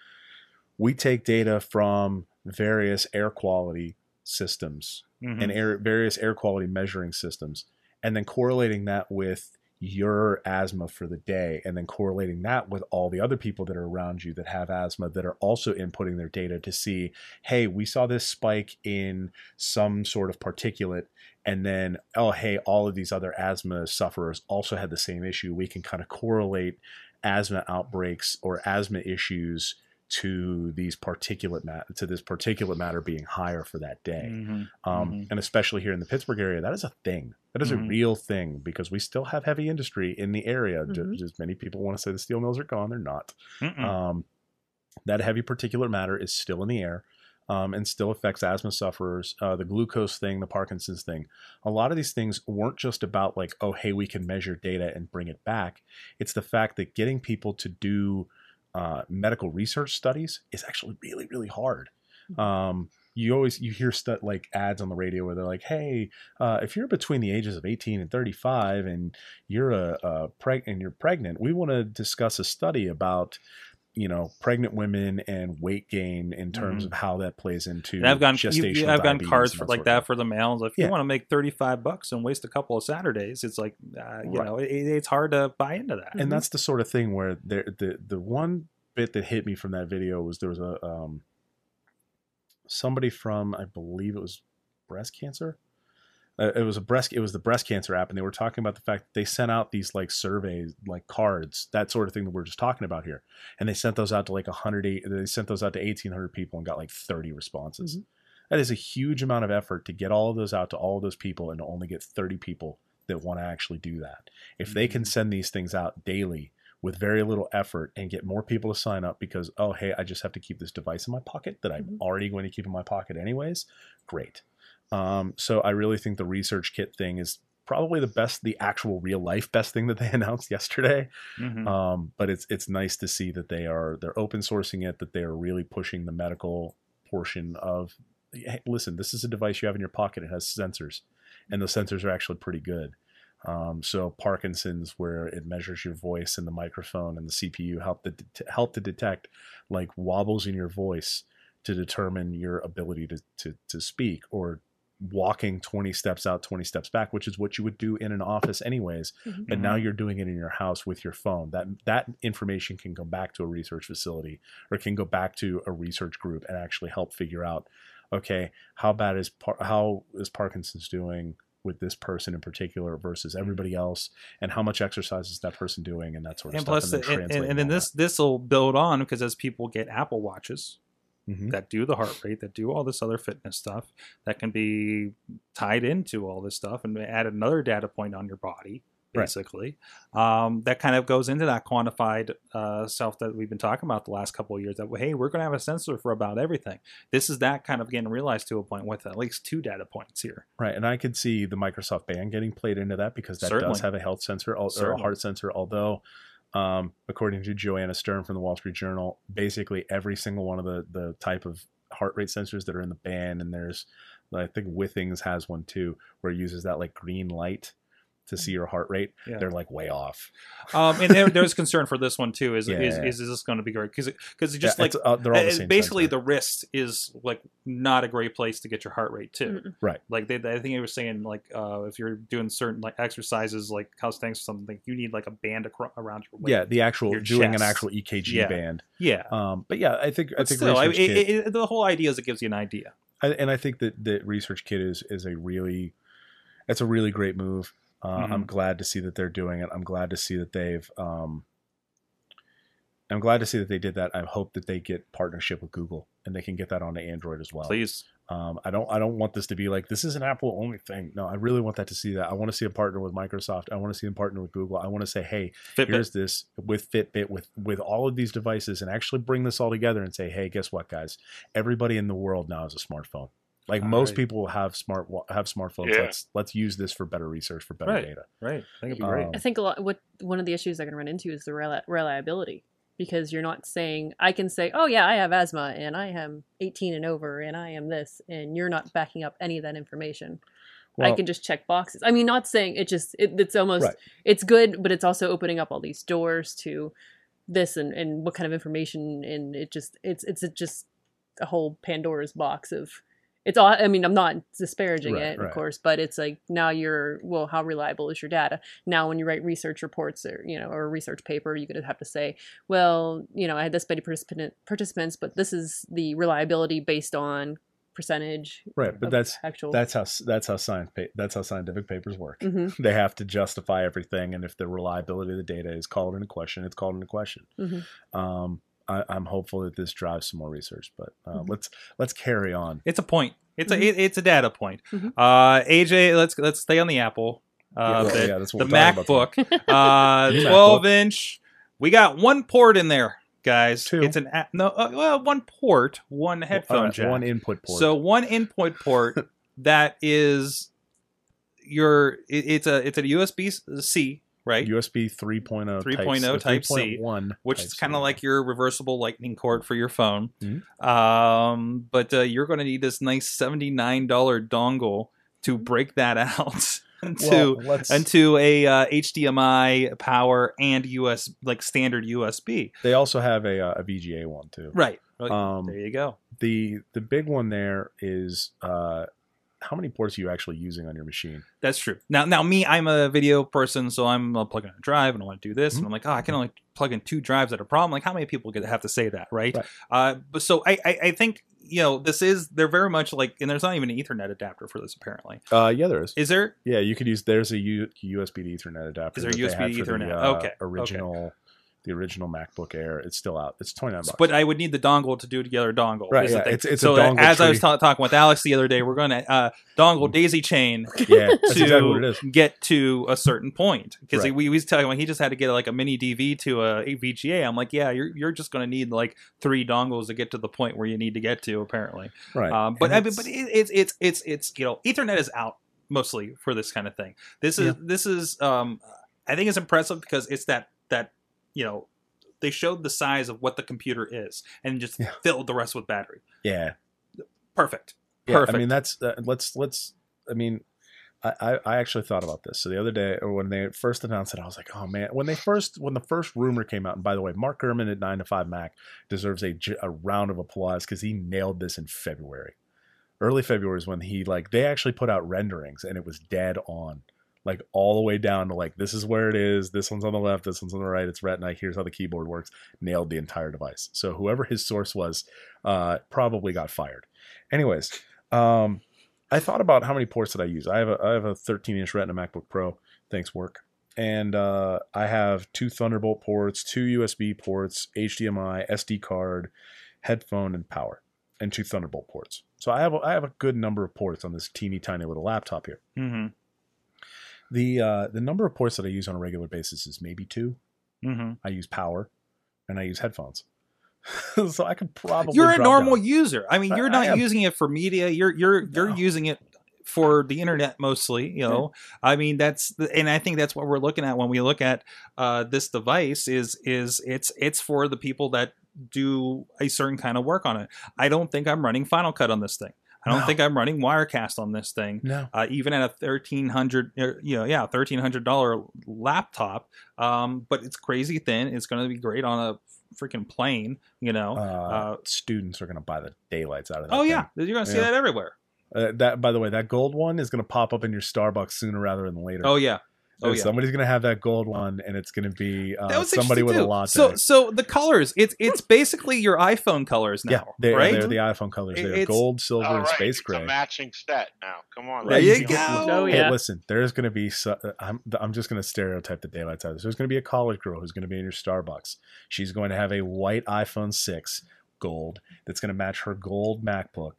we take data from various air quality systems Mhm. and air, various air quality measuring systems, and then correlating that with your asthma for the day, and then correlating that with all the other people that are around you that have asthma that are also inputting their data to see, hey, we saw this spike in some sort of particulate, and then, oh, hey, all of these other asthma sufferers also had the same issue. We can kind of correlate asthma outbreaks or asthma issues to these particulate mat- to this particulate matter being higher for that day Mhm. um, Mhm. and especially here in the Pittsburgh area, that is a thing. That is Mhm. a real thing because we still have heavy industry in the area. Ju- Mhm. Just many people want to say the steel mills are gone; they're not. Um, that heavy particulate matter is still in the air. Um, and still affects asthma sufferers. Uh, the glucose thing, the Parkinson's thing. A lot of these things weren't just about like, oh, hey, we can measure data and bring it back. It's the fact that getting people to do uh, medical research studies is actually really, really hard. Um, you always you hear stuff like ads on the radio where they're like, "Hey, uh, if you're between the ages of 18 and 35 and you're a, a preg- and you're pregnant, we want to discuss a study about." You know, pregnant women and weight gain in terms Mhm. of how that plays into And I've gotten gestational you- I've gotten cards for that like that for the males. If you want to make thirty five bucks and waste a couple of Saturdays, it's like uh, you Right. know it, it's hard to buy into that. And that's the sort of thing where there the the one bit that hit me from that video was there was a um somebody from I believe it was breast cancer? Uh, it was a breast it was the breast cancer app and they were talking about the fact that they sent out these like surveys like cards that sort of thing that we're just talking about here. And they sent those out to like 100 they sent those out to 1800 people and got like 30 responses. That is a huge amount of effort to get all of those out to all of those people and to only get 30 people that want to actually do that. If they can send these things out daily with very little effort and get more people to sign up because oh hey i just have to keep this device in my pocket that i'm Mhm. already going to keep in my pocket anyways great um, so I really think the research kit thing is probably the best, the actual real life best thing that they announced yesterday. Mhm. Um, but it's it's nice to see that they are they're open sourcing it, that they are really pushing the medical portion of. Hey, listen, this is a device you have in your pocket. It has sensors, and the sensors are actually pretty good. Um, so Parkinson's, where it measures your voice and the microphone and the CPU help to, to help to detect like wobbles in your voice to determine your ability to, to, to speak or walking 20 steps out 20 steps back which is what you would do in an office anyways Mhm. but now you're doing it in your house with your phone. That that information can go back to a research facility or can go back to a research group and actually help figure out okay how bad is Par- how is parkinson's doing with this person in particular versus everybody else and how much exercise is that person doing and that sort of and stuff plus, and, and, and then this this will build on because as people get Apple watches. Mhm. that do the heart rate, that do all this other fitness stuff, that can be tied into all this stuff and add another data point on your body, Right. basically. Um, that kind of goes into that quantified uh, self that we've been talking about the last couple of years. That hey, we're going to have a sensor for about everything. This is that kind of getting realized to a point with at least two data points here. Right, and I could see the Microsoft band getting played into that because that Certainly. does have a health sensor or a heart sensor. Although, um, according to Joanna Stern from the Wall Street Journal, basically every single one of the the type of heart rate sensors that are in the band, and there's I think Withings has one too, where it uses that like green light to see your heart rate. Yeah. They're like way off. Um, and there, there's concern for this one too. Is Yeah, is, yeah. is, is this going to be great? Because because just Yeah, like it's, uh, they're all the same. basically sensor. the wrist is like not a great place to get your heart rate too Mm-mm. Right. like they, i think they were saying like uh if you're doing certain like exercises like calisthenics or something you need like a band acro- around your waist yeah, the actual your doing an actual EKG Yeah. band. yeah Um, but yeah, I think I think still I, Research it, Kit- it, it- the whole idea is it gives you an idea I, and I think that that Research Kit is is a really, it's a really great move. Uh, Mhm. I'm glad to see that they're doing it. I'm glad to see that they've. Um, I'm glad to see that they did that. I hope that they get partnership with Google and they can get that onto Android as well. please Um, I don't. I don't want this to be like this is an Apple only thing. No, I really want that to see that. I want to see a partner with Microsoft. I want to see them partner with Google. I want to say, hey, Fitbit here's this with Fitbit, with with all of these devices, and actually bring this all together and say, hey, guess what, guys? Everybody in the world now has a smartphone. Like All most right. people have smart have smartphones. Yeah. Let's let's use this for better research, for better Right. data. right i think it'd be Um, great I think a lot. What one of the issues they're going to run into is the reli- reliability, because you're not saying I can say, "Oh yeah, I have asthma and I am 18 and over and I am this," and you're not backing up any of that information. I can just check boxes. I mean, not saying it just it, it's almost Right. it's good, but it's also opening up all these doors to this and and what kind of information and it just it's it's a, just a whole Pandora's box of it's all I mean I'm not disparaging Right, it right. of course but it's like now you're well how reliable is your data now when you write research reports or you know or a research paper you're going to have to say well you know I had this many participant participants but this is the reliability based on percentage Right, but that's actual that's how that's how science that's how scientific papers work. hmm They have to justify everything, and if the reliability of the data is called into question, it's called into question. Mhm. Um, I, I'm hopeful that this drives some more research, but uh, Mhm. let's let's carry on. it's a point it's Mhm. a it, it's a data point Mhm. uh aj let's let's stay on the apple uh Yeah, the, yeah, that's the what we're talking about macbook uh 12 MacBook. inch we got one port in there guys Two. it's an a- no uh, well one port one All headphone right, jack one input port. So one input port that is your it, it's a it's a USB C, right? USB 3.0 3.0 type, type C, 3.1 Which is kind of like your reversible lightning cord for your phone. Mhm. Um, but uh, you're going to need this nice seventy nine dollar dongle to break that out into Well, into a uh, HDMI power and US like standard USB. they also have a, uh, a VGA one too. Right. Um, there you go. the the big one there is uh, how many ports are you actually using on your machine? That's true. Now, now me, I'm a video person, so I'm uh, plugging in a drive and I want to do this, Mhm. and I'm like, oh, I can only plug in two drives at a problem. Like, how many people could have to say that, right? Right. Uh, but so I, I, I think you know, this is they're very much like, and there's not even an Ethernet adapter for this apparently. Uh, yeah, there is. Is there? Yeah, you could use. There's a U, USB to Ethernet adapter. Is there USB for the, Ethernet? uh, Okay, okay. Original, the original MacBook Air. It's still out. It's twenty nine bucks. But I would need the dongle to do together dongle. Right, yeah, it's- it's so that- dongle as I was ta- talking with Alex the other day, we're going to uh, dongle daisy chain yeah, to exactly what it is. get to a certain point because Right. we, we was talking about he just had to get like a mini DV to a, a VGA. I'm like, yeah, you're you're just going to need like three dongles to get to the point where you need to get to apparently. Right. Um, but I mean, but it, it's it's it's it's you know Ethernet is out mostly for this kind of thing. This is Yeah. this is um, I think it's impressive because it's that that you know they showed the size of what the computer is and just Yeah. filled the rest with battery. yeah. Perfect. Yeah, Perfect. I mean, that's uh, let's let's. I mean, I, I I actually thought about this. So the other day, when they first announced it, I was like, oh man. When they first when the first rumor came out, and by the way, Mark Gurman at Nine to Five Mac deserves a, a round of applause because he nailed this in February. Early February is when he like they actually put out renderings and it was dead on. Like all the way down to like this is where it is. This one's on the left. This one's on the right. It's Retina. Here's how the keyboard works. Nailed the entire device. So whoever his source was, uh, probably got fired. Anyways, um, I thought about how many ports that I use. I have a I have a 13 inch Retina MacBook Pro. Thanks work, and uh, I have two Thunderbolt ports, two USB ports, HDMI, SD card, headphone, and power, and two Thunderbolt ports. So I have a, I have a good number of ports on this teeny tiny little laptop here. Mm-hmm. The uh, the number of ports that I use on a regular basis is maybe two. Mm-hmm. I use power, and I use headphones. so I could probably You're a normal down. user. I mean, you're not using it for media. You're you're you're No. using it for the internet mostly. You know, I mean that's the, and I think that's what we're looking at when we look at uh, this device. Is is it's it's for the people that do a certain kind of work on it. I don't think I'm running Final Cut on this thing. I don't No. think I'm running Wirecast on this thing. No. Uh, even at a thirteen hundred, you know, yeah, thirteen hundred dollar laptop. Um, but it's crazy thin. It's going to be great on a freaking plane. You know. Uh, Uh, students are going to buy the daylights out of that. Oh thing. yeah, you're gonna see Yeah. that everywhere. Uh, that by the way, that gold one is going to pop up in your Starbucks sooner rather than later. Oh yeah, oh yeah. somebody's going to have that gold one, and it's going to be uh, somebody with interesting, a lot. latte. So so the colors, it's it's basically your iPhone colors now, yeah, they, right? they're the iPhone colors. They're It's- gold, silver, All and right, space it's gray. a matching set now. Come on, There you Hey, go. Oh, Hey, listen, there's going to be. So, uh, I'm I'm just going to stereotype the daylights out of this. There's going to be a college girl who's going to be in your Starbucks. She's going to have a white iPhone six gold that's going to match her gold MacBook,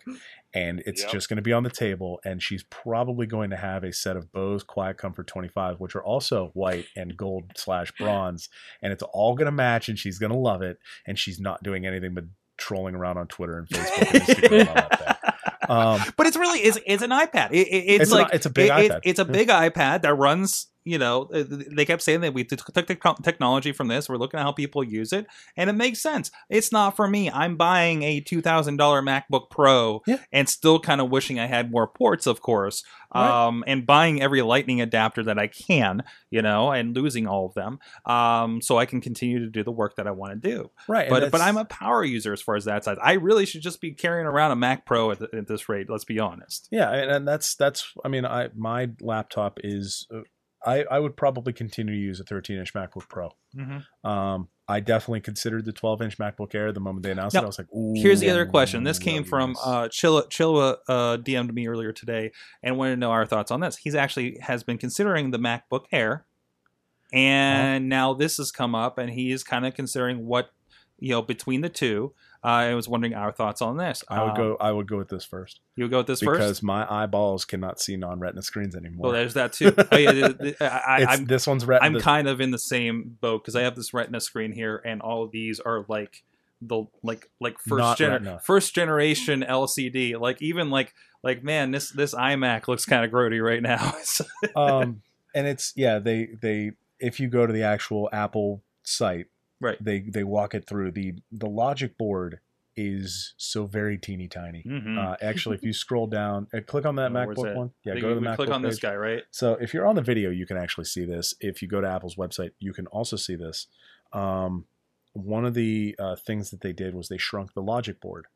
and it's Yep. just going to be on the table. And she's probably going to have a set of Bose Quiet Comfort 25, which are also white and gold slash bronze, and it's all going to match, and she's going to love it. And she's not doing anything but trolling around on Twitter and Facebook and Instagram all that. Um, but it's really it's, it's an iPad. It, it- it's, It's an- like it's a big it- iPad. It's a big iPad that runs. You know, uh, they kept saying that we took the technology from this. We're looking at how people use it, and it makes sense. It's not for me. I'm buying a two thousand dollar MacBook Pro, Yeah. and still kind of wishing I had more ports, of course. Right. Um, and buying every Lightning adapter that I can, you know, and losing all of them, um, so I can continue to do the work that I want to do right, but but I'm a power user as far as that side. I really should just be carrying around a Mac Pro at, at this rate. Let's be honest. Yeah, and, and that's that's. I mean, I my laptop is. I I would probably continue to use a 13 inch MacBook Pro. Um, I definitely considered the 12 inch MacBook Air the moment they announced Now, it. I was like, Ooh, Here's the other question. This came from uh, Chilla. Chilla uh, DM'd me earlier today and wanted to know our thoughts on this. He's actually has been considering the MacBook Air, and now this has come up, and he is kind of considering what you know between the two. Uh, I was wondering our thoughts on this. I would Um, go. I would go with this first You would go with this because first. my eyeballs cannot see non-retina screens anymore. Well, there's that too. Oh, yeah, I, I'm this one's retina. I'm kind of in the same boat because I have this Retina screen here, and all of these are like the like like first Not gener- Retina. first generation LCD. Like even like like man, this this iMac looks kind of grody right now. um, and it's yeah. They they if you go to the actual Apple site, right. they they walk it through the the logic board is so very teeny tiny. Mm-hmm. Uh, actually, if you scroll down, uh, click on that Oh, MacBook one. Yeah, go to the MacBook click on this guy, right? So if you're on the video, you can actually see this. If you go to Apple's website, you can also see this. Um, one of the uh, things that they did was they shrunk the logic board,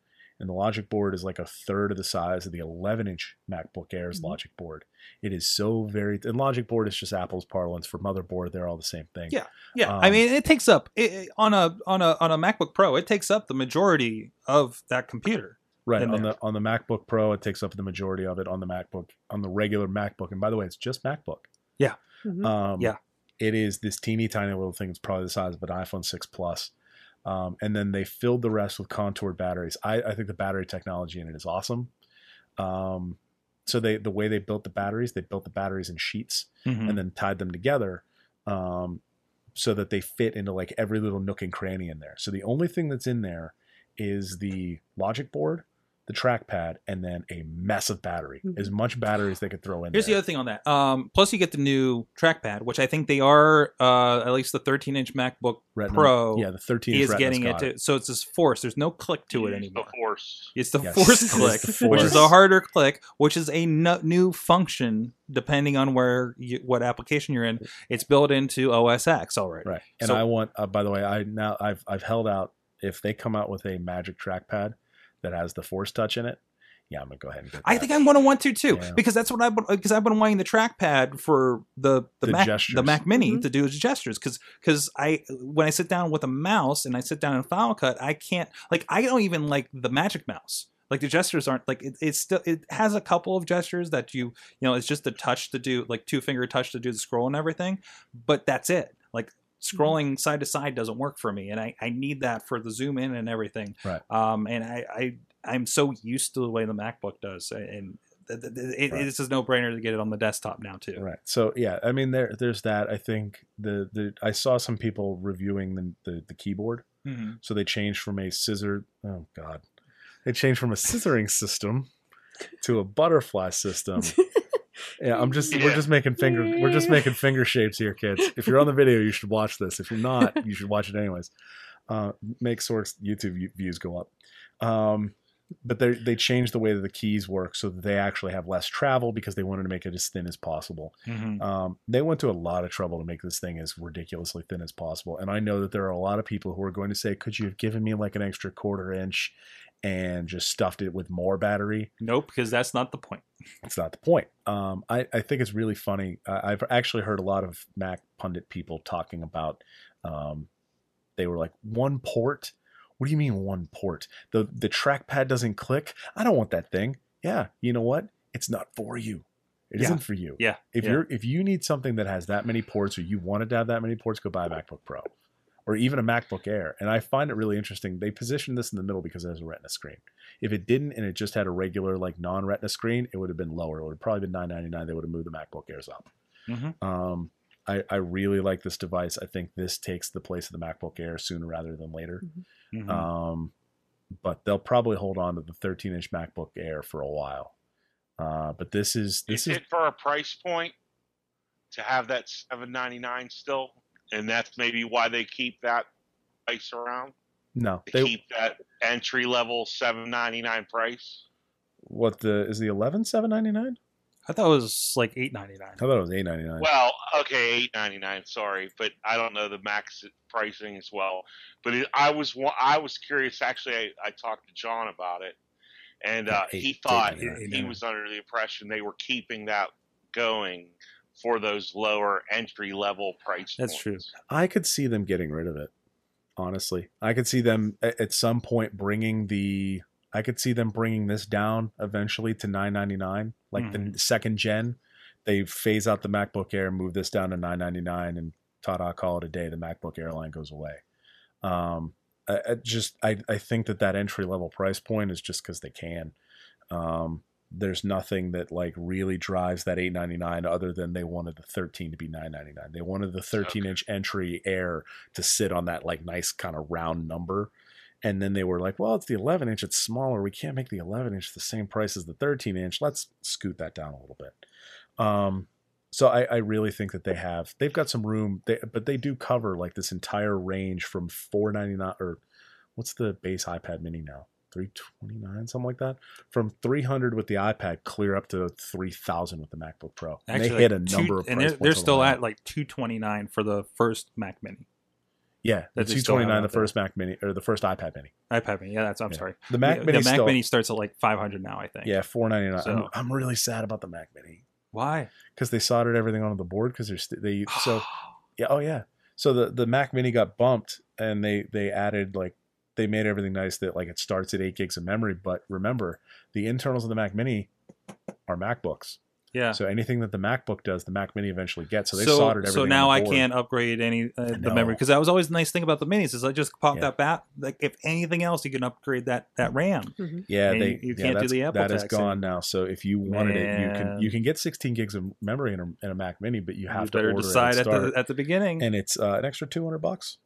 and the logic board is like a third of the size of the 11-inch MacBook Air's Mhm. logic board. It is so very. And logic board is just Apple's parlance for motherboard. They're all the same thing. Yeah. Yeah, I Um, mean, it takes up it, it- on a on a on a MacBook Pro. It takes up the majority of that computer. right on there. the on the MacBook Pro. It takes up the majority of it on the MacBook on the regular MacBook. And by the way, it's just MacBook. Mhm. Um, Yeah. it is this teeny tiny little thing. It's probably the size of an iPhone six plus. Um, and then they filled the rest with contoured batteries. I, I think the battery technology in it is awesome. Um, so they the way they built the batteries, they built the batteries in sheets Mhm. and then tied them together um, so that they fit into like every little nook and cranny in there. So the only thing that's in there is the logic board, the trackpad, and then a massive battery. Mhm. As much battery as they could throw in Here's the other thing on that. Um, plus, you get the new trackpad, which I think they are uh, at least the 13 inch MacBook Retina- Pro yeah, the 13 is getting it. To, so it's this force. There's no click to it Use anymore. The force. It's the Yes. force It's click, the which is a harder click, which is a no- new function depending on where you, what application you're in. It's built into OS X already. Right. And So- I want uh, by the way, I now I've I've held out if they come out with a magic trackpad that has the force touch in it, yeah, I'm going to go ahead and get I think I'm going to want to too Yeah. because that's what I've been, because I've been wanting the trackpad for the the, The Mac gestures. the Mac Mini Mhm. to do its gestures because because I when I sit down with a mouse and I sit down in Final Cut I can't like I don't even like the Magic Mouse like the gestures aren't like it, it's still it has a couple of gestures that you you know it's just the touch to do like two finger touch to do the scroll and everything but that's it like scrolling side to side doesn't work for me and I, I need that for the zoom in and everything Right. um and I, I i'm so used to the way the macbook does and th- th- th- it, Right. it's just no brainer to get it on the desktop now too Right. So yeah, I mean there there's that. I think the the I saw some people reviewing the the, the keyboard. Mhm. So they changed from a scissor oh god. They changed from a scissoring system to a butterfly system. Yeah, I'm just we're just making finger we're just making finger shapes here, kids. If you're on the video, you should watch this. If you're not, you should watch it anyways. Uh, make source YouTube views go up. Um, but they they changed the way that the keys work so that they actually have less travel because they wanted to make it as thin as possible. Mhm. Um, they went to a lot of trouble to make this thing as ridiculously thin as possible. And I know that there are a lot of people who are going to say, "Could you have given me like an extra quarter inch and just stuffed it with more battery?" nope because that's not the point It's not the point. Um, I, I think it's really funny. I, I've actually heard a lot of Mac pundit people talking about. Um, they were like, "One port." What do you mean one port? The the trackpad doesn't click. I don't want that thing. Yeah, you know what? It's not for you. It Yeah. not for you. yeah If yeah. you're if you need something that has that many ports or you wanted to have that many ports, go buy a MacBook Pro or even a MacBook Air. And I find it really interesting. They positioned this in the middle because it has a Retina screen. If it didn't and it just had a regular like non-Retina screen, it would have been lower. It would have probably been 999. They would have moved the MacBook Airs up. Mhm. Um, I, I really like this device. I think this takes the place of the MacBook Air sooner rather than later. Mhm. Um, but they'll probably hold on to the 13 inch MacBook Air for a while. Uh, but this is this is, is it for a price point to have that 799 still and that's maybe why they keep that price around? No. to They, keep that entry level 799 price? What the is the 11 799? i thought it was like 899 I thought it was 899. well okay 899 sorry but i don't know the max pricing as well. But it, i was i was curious actually I, I talked to john about it and uh, Eight- he thought eight- eight- he was under the impression they were keeping that going for those lower entry level price points. That's true. I could see them getting rid of it. Honestly, I could see them at some point bringing the. I could see them bringing this down eventually to 999, like the second gen. They phase out the MacBook Air, move this down to 999, and ta-da, call it a day. The MacBook Air line goes away. Um, I, I just I, I think that that entry level price point is just because they can. Um, there's nothing that like really drives that 899 other than they wanted the 13 to be 999 they wanted the 13 inch entry air to sit on that like nice kind of round number. And then they were like well it's the 11 inch it's smaller we can't make the 11 inch the same price as the 13 inch let's scoot that down a little bit. Um so I, I really think that they have they've got some room they, but they do cover like this entire range from 499 or what's the base ipad mini now 329 something like that from 300 with the ipad clear up to 3000 with the macbook pro. And they hit a two- number of and they're, they're still at like 229 for the first mac mini. Yeah the that they still have 229 the first mac mini or the first ipad mini. ipad mini yeah that's i'm Yeah. sorry. The mac the, mini the mac still, mini starts at like 500 now i think. Yeah 499 So- I'm, I'm really sad about the mac mini. Why? Because they soldered everything onto the board because they're st- they so Yeah. Oh yeah. So the the Mac Mini got bumped, and they they added like they made everything nice that like it starts at eight gigs of memory. But remember, the internals of the Mac Mini are MacBooks. Yeah. So anything that the MacBook does, the Mac Mini eventually gets. So they so, soldered everything. so now I can't upgrade any uh, the No. memory because that was always the nice thing about the minis is I just pop Yeah. that back. Like if anything else, you can upgrade that that RAM. Yeah, and they you- you yeah, can't do the Apple That is tax gone in. now. So if you wanted it, you can you can get 16 gigs of memory in a, in a Mac Mini, but you have you to order decide it at at, start, the at the beginning, and it's uh, an extra 200 bucks.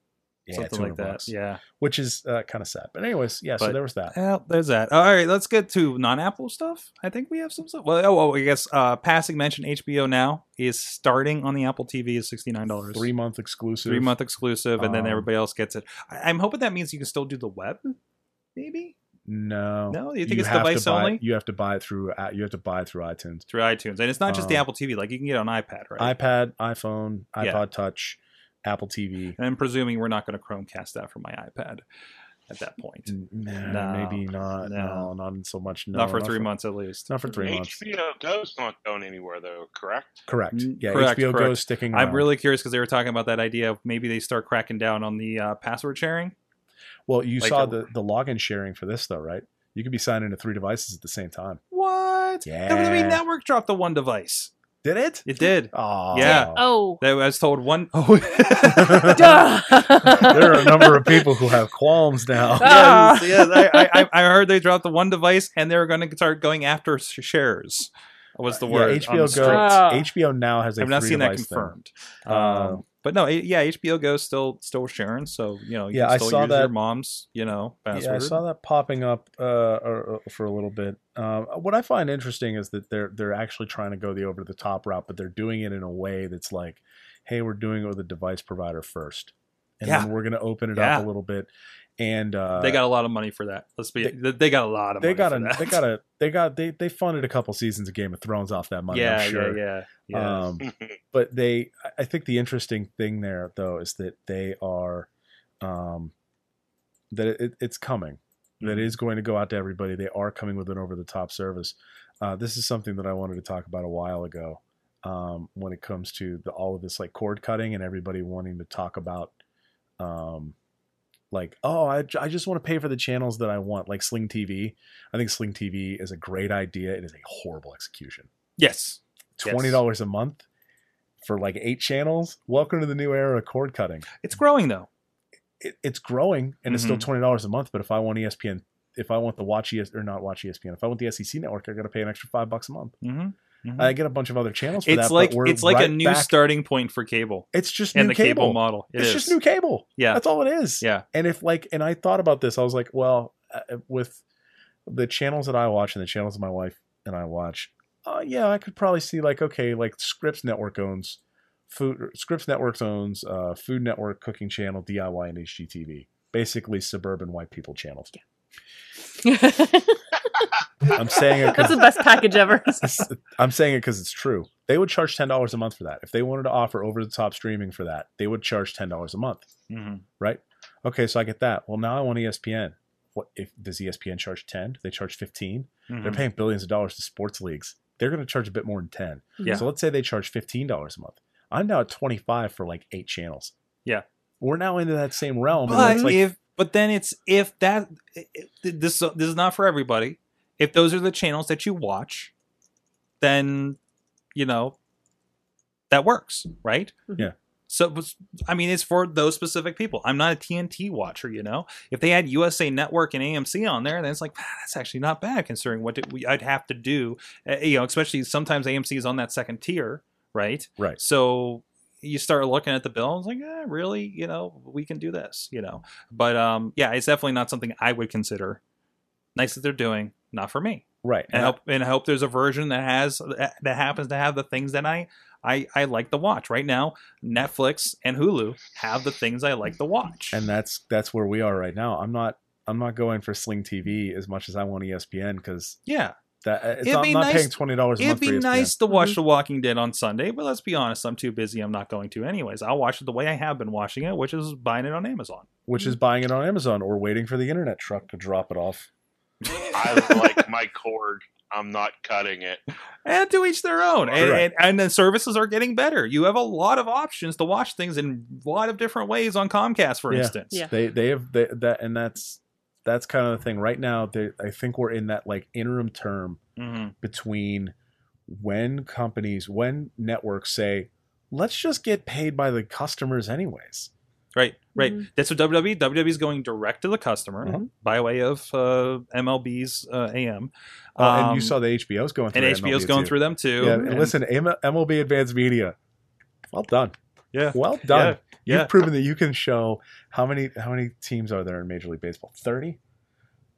Yeah, something like that. bucks, Yeah. which is uh, kind of sad. But anyways, yeah. so there was that. Well, there's that. All right, let's get to non-Apple stuff. I think we have some stuff. Well, oh, oh I guess uh, passing mention HBO now is starting on the Apple TV is sixty nine dollars. Three month exclusive. three month exclusive, and then Um, everybody else gets it. I- I'm hoping that means you can still do the web, maybe No, No? You think it's device buy- only? You have to buy it through. uh, You have to buy it through iTunes, through iTunes, and it's not just the Um, Apple TV. Like you can get it on iPad, right? iPad, iPhone, Yeah. iPod Touch, Apple TV. and I'm presuming we're not going to Chromecast that from my iPad at that point. N- No, maybe not. no. No, not so much. No, not for three for, months at least. Not for three months. HBO Go's not going anywhere though, correct? Correct. Mm, Yeah, correct, HBO correct. goes sticking. I'm really curious because they were talking about that idea of maybe they start cracking down on the uh, password sharing. Well, you Like saw a- the the login sharing for this though, right? You could be signed into three devices at the same time. What? Yeah. WWE Network dropped the one device. Did it? It did. Oh, Yeah. Oh. That was told one oh Duh. there are a number of people who have qualms now. Ah. yes, yes. I, I, I heard they dropped the one device and they were going to start going after shares. Was the word? Yeah, on the HBO. Go. Ah. HBO now has a I've not three seen that device thing. confirmed. Uh, Um, but no, yeah, HBO Go still still sharing, so you know you Yeah, can I saw use your that- mom's you know password. Yeah, I saw that popping up uh, uh, for a little bit. Um, what I find interesting is that they're they're actually trying to go the over the top route, but they're doing it in a way that's like, hey, we're doing it with a device provider first, and Yeah. then we're going to open it Yeah. up a little bit. And uh, they got a lot of money for that. Let's be they, they got a lot of they money got for a that. they got a they got they they funded a couple seasons of Game of Thrones off that money. yeah, I'm sure. yeah, yeah, yeah. Um, but they, I think the interesting thing there though is that they are, um, that it, it's coming. That Mhm. is going to go out to everybody. They are coming with an over the top service. Uh, this is something that I wanted to talk about a while ago. Um, when it comes to the, all of this like cord cutting and everybody wanting to talk about, um, like oh I, I just want to pay for the channels that I want like Sling TV. I think Sling TV is a great idea. It is a horrible execution yes, twenty dollars a month for like eight channels. Welcome to the new era of cord cutting. it's growing though. It, it's growing and it's still Mhm. twenty dollars a month. But if I want ESPN, if I want the Watch ES or not Watch ESPN, if I want the SEC network, I got to pay an extra five bucks a month. Hmm I get a bunch of other channels for It's that. like but we're it's like a new back- starting point for cable It's just and new the cable, cable. model. It it's is. just new cable. Yeah, That's all it is. yeah. And if like, and I thought about this, I was like, well, uh, with the channels that I watch and the channels my wife and I watch, uh, yeah, I could probably see like, okay, like Scripps Network owns food. Scripps Networks owns uh, Food Network, Cooking Channel, DIY, and HGTV. Basically, suburban white people channels. I'm saying it That's the best package ever. I'm saying it because it's true. They would charge ten dollars a month for that. If they wanted to offer over the top streaming for that, they would charge ten dollars a month. Mhm. right? Okay, so I get that. Well, now I want ESPN. What if does ESPN charge ten? Do they charge 15 They're Mhm. paying billions of dollars to sports leagues. They're going to charge a bit more than ten. Yeah. So let's say they charge fifteen dollars a month. I'm now at twenty five for like eight channels. Yeah. we're now into that same realm. But like, if but then it's if that if- this this is not for everybody. If those are the channels that you watch, then you know that works, right? Yeah. So I mean, it's for those specific people. I'm not a TNT watcher, you know. If they had USA Network and AMC on there, then it's like "Ah, that's actually not bad considering what we, I'd have to do. Uh, you know, especially sometimes AMC is on that second tier, right? right. So you start looking at the bill and it's like, eh, really, you know, we can do this, you know. But um, yeah, it's definitely not something I would consider. Nice that they're doing, not for me. Right. And I And I- hope and I hope there's a version that has that happens to have the things that I I I like to watch. Right now, Netflix and Hulu have the things I like to watch. and that's that's where we are right now. I'm not I'm not going for Sling TV as much as I want ESPN because yeah, that it's It'd not, be I'm not nice- paying twenty dollars it'd month be for nice to watch Mhm. The Walking Dead on Sunday, but let's be honest, I'm too busy. I'm not going to anyways. I'll watch it the way I have been watching it, which is buying it on Amazon. which is buying it on Amazon or waiting for the internet truck to drop it off. I like my cord I'm not cutting it. and to each their own. And, Correct. and, and the services are getting better. You have a lot of options to watch things in a lot of different ways on Comcast, for Yeah. instance. Yeah. They they have they, that and that's that's kind of the thing right now. They, I think we're in that like interim term hmm between when companies when networks say let's just get paid by the customers anyways. Right, right. Mhm. That's what WWE. WWE is going direct to the customer Mhm. by way of uh, MLB's uh, AM. Uh, and Um, you saw the HBO's going through and HBO's MLB going too. through them too. Yeah, And- and listen, MLB Advanced Media, well done, yeah, well done. yeah. You've proven that you can show how many how many teams are there in Major League Baseball? Thirty.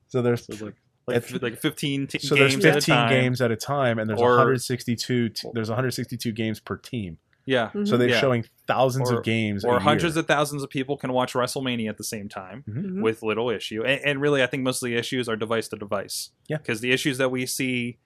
So there's So like like, It's- like 15 t- so games there's at a 15 time. games at a time, and there's Or- 162. T- there's 162 games per team. Yeah, Mhm. So they're Yeah. showing thousands Or- of games, or a hundreds year. of thousands of people can watch WrestleMania at the same time Mhm. with little issue. And, and really, I think most of the issues are device to device. Yeah. because the issues that we see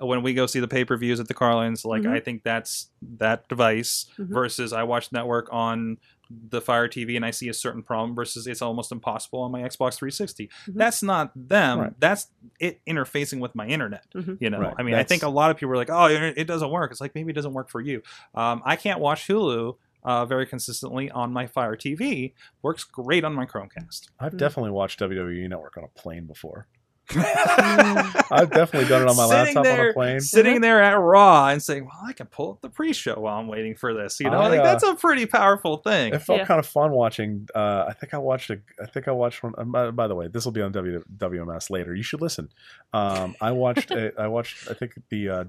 uh, when we go see the pay per views at the Carlins, like Mhm. I think that's that device Mhm. versus I watch network on the Fire TV and I see a certain problem versus it's almost impossible on my Xbox 360. Mhm. That's not them. Right. That's it interfacing with my internet. Mhm. You know, Right. I mean, I think a lot of people are like, "Oh, it it doesn't work." It's like maybe it doesn't work for you. Um, I can't watch Hulu uh, very consistently on my Fire TV. Works great on my Chromecast. I've Mm. definitely watched WWE Network on a plane before. I've definitely done it on my Sitting laptop on a plane. Sitting there at Raw and saying, "Well, I can pull up the pre-show while I'm waiting for this." You know, I, like uh, that's a pretty powerful thing. It felt Yeah. kind of fun watching. Uh, I think I watched a. I think I watched one. um, By, by the way, this will be on w, WMS later. You should listen. Um, I watched. a, I watched. I think the uh,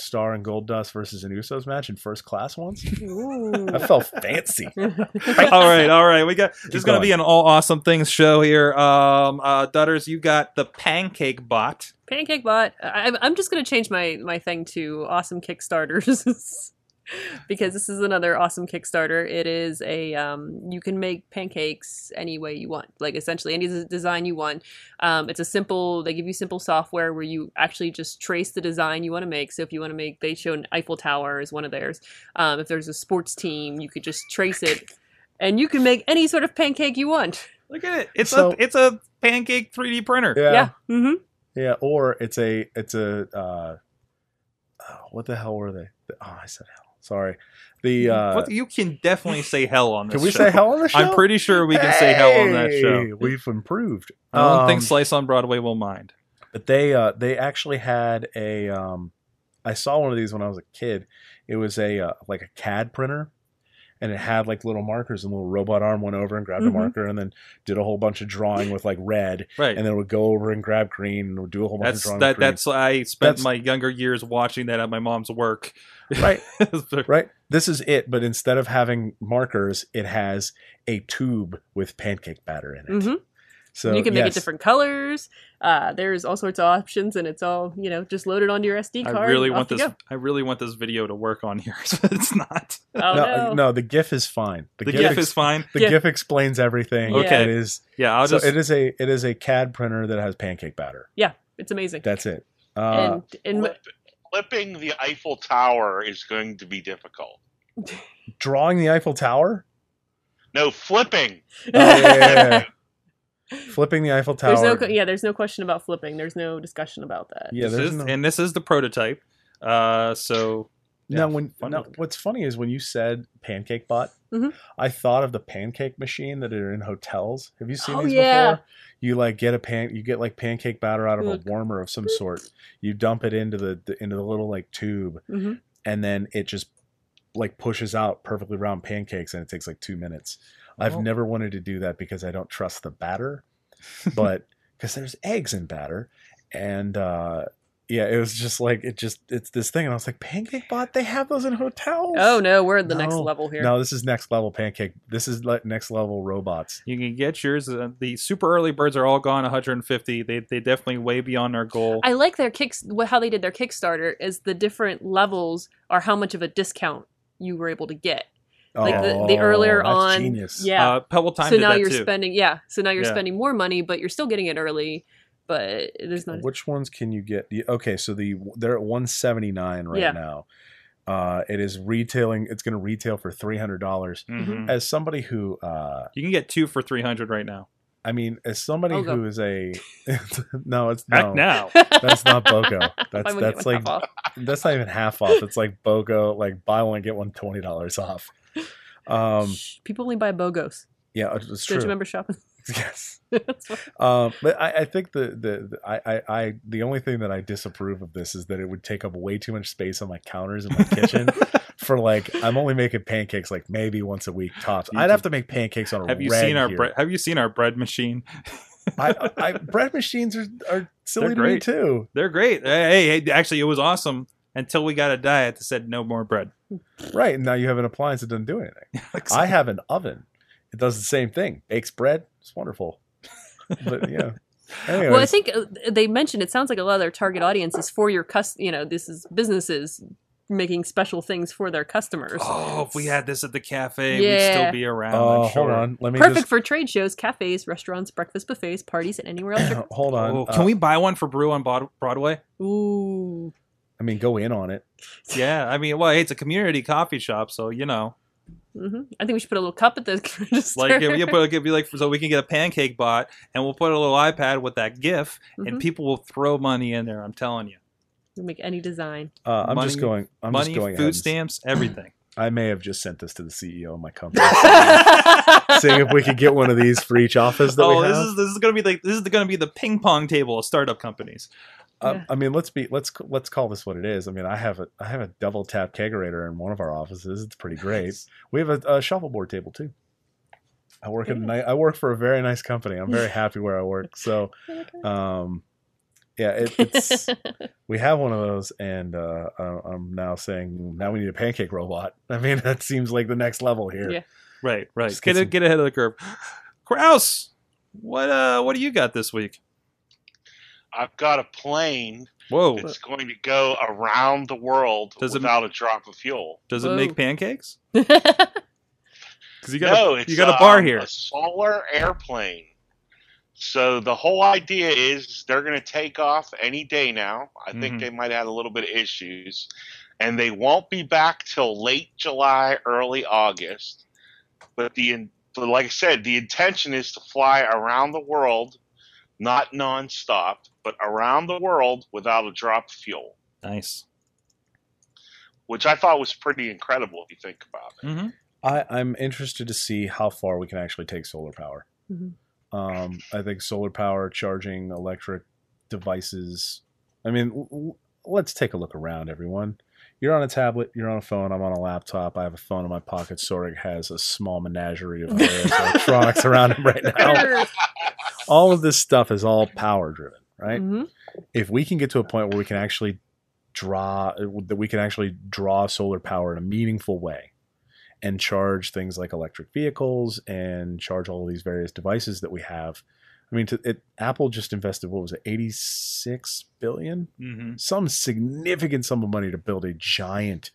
Star and Goldust versus an Usos match in first class once. Ooh. I felt fancy. all right, all right. We got this is going to be an all awesome things show here. Um, uh, Dutters, you got the pancake bot. Pancake Bot. I, I'm just gonna change my my thing to awesome Kickstarters because this is another awesome Kickstarter. It is a um, you can make pancakes any way you want, like essentially any design you want. Um, it's a simple. They give you simple software where you actually just trace the design you want to make. So if you want to make, they show an Eiffel Tower as one of theirs. Um, if there's a sports team, you could just trace it. And you can make any sort of pancake you want. Look at it. It's So- a it's a pancake 3D printer. Yeah. Yeah. Mm-hmm. Yeah, or it's a it's a uh, oh, what the hell were they? Oh, I said hell. Sorry. The uh, What- you can definitely say hell on this. can we show. say hell on the show? I'm pretty sure we can say hell on that show. We've improved. I don't Um, think Slice on Broadway will mind. but they uh they actually had a um I saw one of these when I was a kid. It was a uh, like a CAD printer and it had like little markers and a little robot arm went over and grabbed Mhm. a marker and then did a whole bunch of drawing with like red Right. and then it would go over and grab green and would do a whole bunch that's of drawing that. with green. That's I spent That's- my younger years watching that at my mom's work. Right. right this is it but instead of having markers it has a tube with pancake batter in it Mm-hmm. So you can make yes, it different colors. Uh, there's all sorts of options, and it's all you know, just loaded onto your SD card. I really want this. go. I really want this video to work on here, but it's not. Oh, no, no. no the gif is fine The gif GIF ex- is fine. the Yeah. gif explains everything Okay. it is Yeah, I'll so just. it is a it is a cad printer that has pancake batter Yeah, It's amazing. that's it uh, and and Flip, flipping the Eiffel Tower is going to be difficult. drawing the eiffel tower No, flipping. Oh, yeah, yeah, yeah. flipping the eiffel tower there's no yeah, there's no question about flipping. There's no discussion about that. yeah this is, no, and this is the prototype. Uh, so yeah, now when fun now, what's funny is when you said pancake bot Mhm. i thought of the pancake machine that are in hotels have you seen Oh, these yeah. before you like get a pan you get like pancake batter out of Look. a warmer of some sort you dump it into the, the into the little like tube hmm and then it just like pushes out perfectly round pancakes and it takes like two minutes i've Oh. never wanted to do that because i don't trust the batter but because there's eggs in batter and uh yeah it was just like it just it's this thing and i was like pancake bot they have those in hotels Oh no, we're at the next level here. no this is next level pancake this is like next level robots you can get yours. Uh, the super early birds are all gone. 150. They they definitely way beyond our goal. I like their kicks. How they did their Kickstarter is the different levels are how much of a discount you were able to get. Like the, the Oh, earlier that's on, genius yeah. Uh, Pebble Time so did now that you're too. spending, yeah. So now you're Yeah. spending more money, but you're still getting it early. But there's not. which ones can you get okay so the they're at 179 right Yeah. now uh it is retailing it's going to retail for $300 Mhm. as somebody who uh You can get two for 300 right now. I mean, as somebody Bogo. who is a no, it's Heck no, now. that's not BOGO. That's that's like that's not even half off. It's like BOGO, like buy one get one twenty dollars off. Um, Shh, people only buy bogos. yeah, it's Don't true. you remember shopping? Yes. Um, but I, I think the, the the I, I I the only thing that I disapprove of this is that it would take up way too much space on my counters in my kitchen. For like, I'm only making pancakes like maybe once a week tops. You I'd can- have to make pancakes on a Have you reg seen our here. bread? Have you seen our bread machine? I, I, bread machines are, are silly They're to me too. They're great. Hey, hey, actually, it was awesome until we got a diet that said no more bread. Right and now you have an appliance that doesn't do anything. I have an oven. It does the same thing. Bakes bread. It's wonderful. But yeah. Anyways, Well, I think uh, they mentioned it sounds like a lot of their target audience is for your cus. You know, this is businesses making special things for their customers. Oh, if we had this at the cafe, we'd still be around. Oh, I'm sure. hold on. Let me Perfect just for trade shows, cafes, restaurants, breakfast buffets, parties, and anywhere else. hold on. Oh, Uh, can we buy one for Brew on Broadway? Ooh, I mean, go in on it. Yeah, I mean, well, hey, it's a community coffee shop, so you know, hmm I think we should put a little cup at the register. like it, you put it could be like so we can get a pancake bot, and we'll put a little iPad with that GIF, and Mhm. people will throw money in there. I'm telling you, We make any design. Uh, I'm just going. I'm money, just going. food ahead stamps, everything. I may have just sent this to the CEO of my company, seeing if we could get one of these for each office that oh, we this is this is gonna be like this is gonna be the ping pong table of startup companies. Uh, Yeah. I mean, let's be let's let's call this what it is. I mean, I have a I have a double tap kegerator in one of our offices. It's pretty great. We have a, a shuffleboard table too. I work in ni- I work for a very nice company. I'm very happy where I work. So, um, yeah, it, it's we have one of those, and uh, uh, I'm now saying now we need a pancake robot. I mean, that seems like the next level here. Yeah. Right, right. Just Get get some- get ahead of the curve. Kraus, what uh, what do you got this week? I've got a plane Whoa, It's going to go around the world Does it- without a drop of fuel. does it Whoa. make pancakes? Because you got no, a, it's you got a bar um, here. A solar airplane. So the whole idea is they're going to take off any day now. I Mhm. think they might have had a little bit of issues, and they won't be back till late July, early August. But the in- but like I said, the intention is to fly around the world, not nonstop, but around the world without a drop of fuel, Nice. which I thought was pretty incredible if you think about it. hmm I, I'm interested to see how far we can actually take solar power. Mhm. Um, I think solar power charging electric devices. I mean, l- l- let's take a look around, everyone. You're on a tablet, you're on a phone, I'm on a laptop. I have a phone in my pocket. Sorg has a small menagerie of electronics around him right now. All of this stuff is all power driven, right? Mhm. if we can get to a point where we can actually draw that we can actually draw solar power in a meaningful way and charge things like electric vehicles and charge all of these various devices that we have i mean to, it, apple just invested what was it 86 billion hmm some significant sum of money to build a giant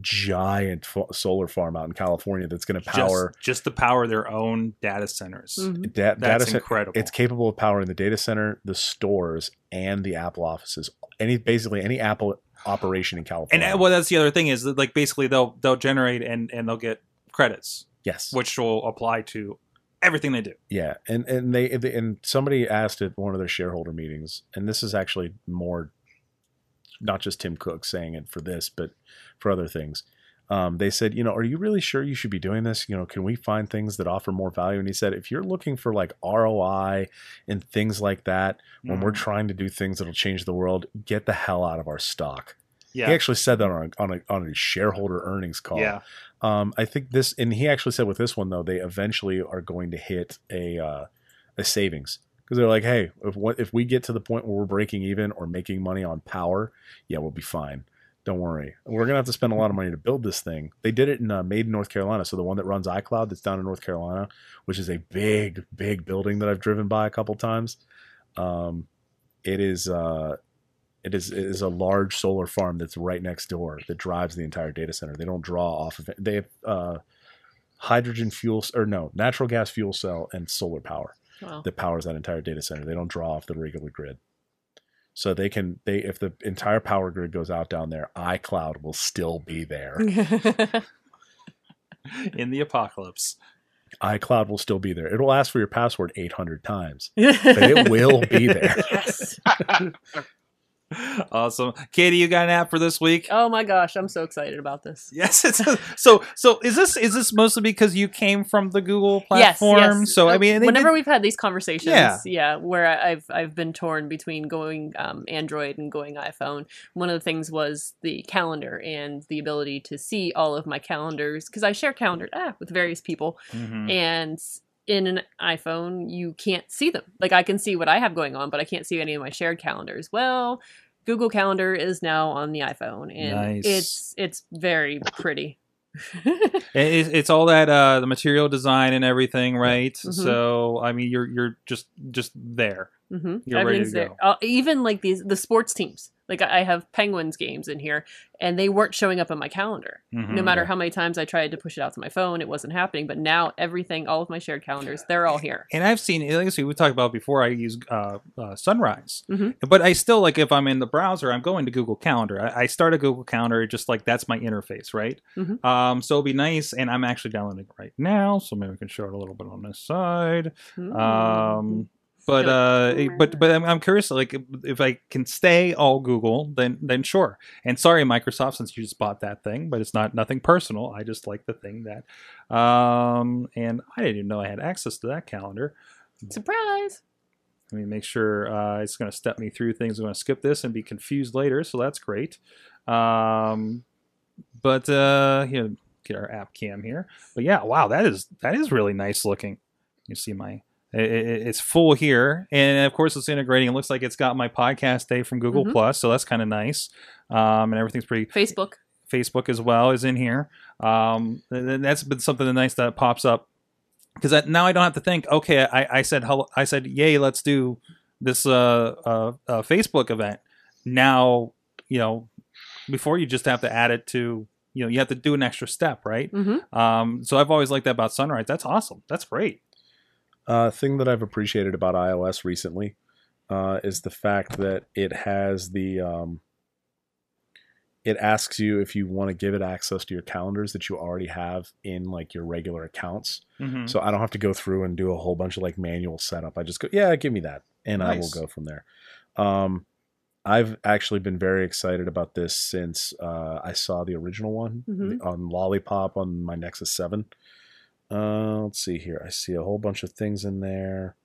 giant fo- solar farm out in california that's going to power Just, just to power their own data centers. Mhm. da- That's data cen- incredible. it's capable of powering the data center, the stores, and the Apple offices. Any basically any Apple operation in California. And well, that's the other thing is that like basically they'll they'll generate and and they'll get credits, yes, which will apply to everything they do. yeah, and and they they- and somebody asked at one of their shareholder meetings, and this is actually more not just Tim Cook saying it for this, but for other things. Um, they said, you know, are you really sure you should be doing this? You know, can we find things that offer more value? And he said, if you're looking for like ROI and things like that, when we're Mhm. trying to do things that'll change the world, get the hell out of our stock. yeah, He actually said that on a, on a, on a shareholder earnings call. yeah, Um, I think this, and he actually said with this one though, they eventually are going to hit a uh, a savings because they're like, hey, if what if we get to the point where we're breaking even or making money on power, yeah, we'll be fine. Don't worry. We're gonna have to spend a lot of money to build this thing. They did it in uh, in North Carolina. So the one that runs iCloud that's down in North Carolina, which is a big, big building that I've driven by a couple times. Um, it is uh, it is it is a large solar farm that's right next door that drives the entire data center. They don't draw off of it. They have uh, hydrogen fuel or no natural gas fuel cell and solar power Wow. that powers that entire data center. They don't draw off the regular grid. So they can they if the entire power grid goes out down there, iCloud will still be there. in the apocalypse. iCloud will still be there. It'll ask for your password 800 times, but but it will be there. yes. awesome, Katie. You got an app for this week? Oh my gosh, I'm so excited about this. Yes, it's so. So is this is this mostly because you came from the Google platform? yes. yes. So I Uh, mean, whenever did- we've had these conversations, Yeah. yeah, where I- I've I've been torn between going um, Android and going iPhone. One of the things was the calendar and the ability to see all of my calendars because I share calendar ah, with various people, Mhm. and in an iPhone you can't see them. Like I can see what I have going on, but I can't see any of my shared calendars. Well. Google Calendar is now on the iPhone, and Nice. it's it's very pretty. It's, it's all that uh, the material design and everything, right? Mhm. So I mean, you're you're just just there. Mm-hmm. You're ready to there. go. Uh, even like these the sports teams. Like I have Penguins games in here, and they weren't showing up on my calendar. Mhm. No matter how many times I tried to push it out to my phone, it wasn't happening. But now everything, all of my shared calendars, they're all here. And I've seen, like I said, we talked about before. I use uh, uh, Sunrise, Mhm. but I still like if I'm in the browser, I'm going to Google Calendar. I, I start a Google Calendar, just like that's my interface, right? Mhm. Um, so it'll be nice, and I'm actually downloading it right now, so maybe we can show it a little bit on this side. Mm. Um, but uh, but but I'm, I'm curious, like if, I can stay all Google, then then sure. And sorry, Microsoft, since you just bought that thing, but it's not nothing personal. I just like the thing that, um, and I didn't even know I had access to that calendar. Surprise! Let me make sure uh, it's going to step me through things. I'm going to skip this and be confused later, so that's great. Um, but uh, here, get our app cam here. But yeah, wow, that is that is really nice looking. You see my. It's full here, and of course it's integrating. It looks like it's got my podcast day from Google Mhm. Plus, so that's kind of nice. Um, and everything's pretty Facebook. Facebook as well is in here. Um, and that's been something nice that pops up because now I don't have to think. Okay, I, I said hello. I said yay, let's do this uh, uh, uh, Facebook event. Now you know before you just have to add it to you know you have to do an extra step, right? hmm Um, so I've always liked that about Sunrise. That's awesome. That's great. Uh, thing that I've appreciated about iOS recently uh, is the fact that it has the um, it asks you if you want to give it access to your calendars that you already have in like your regular accounts. Mhm. So I don't have to go through and do a whole bunch of like manual setup. I just go, yeah, give me that, and I will go from there. Um, I've actually been very excited about this since uh, I saw the original one Mhm. on Lollipop on my Nexus Seven. Uh, let's see here. I see a whole bunch of things in there.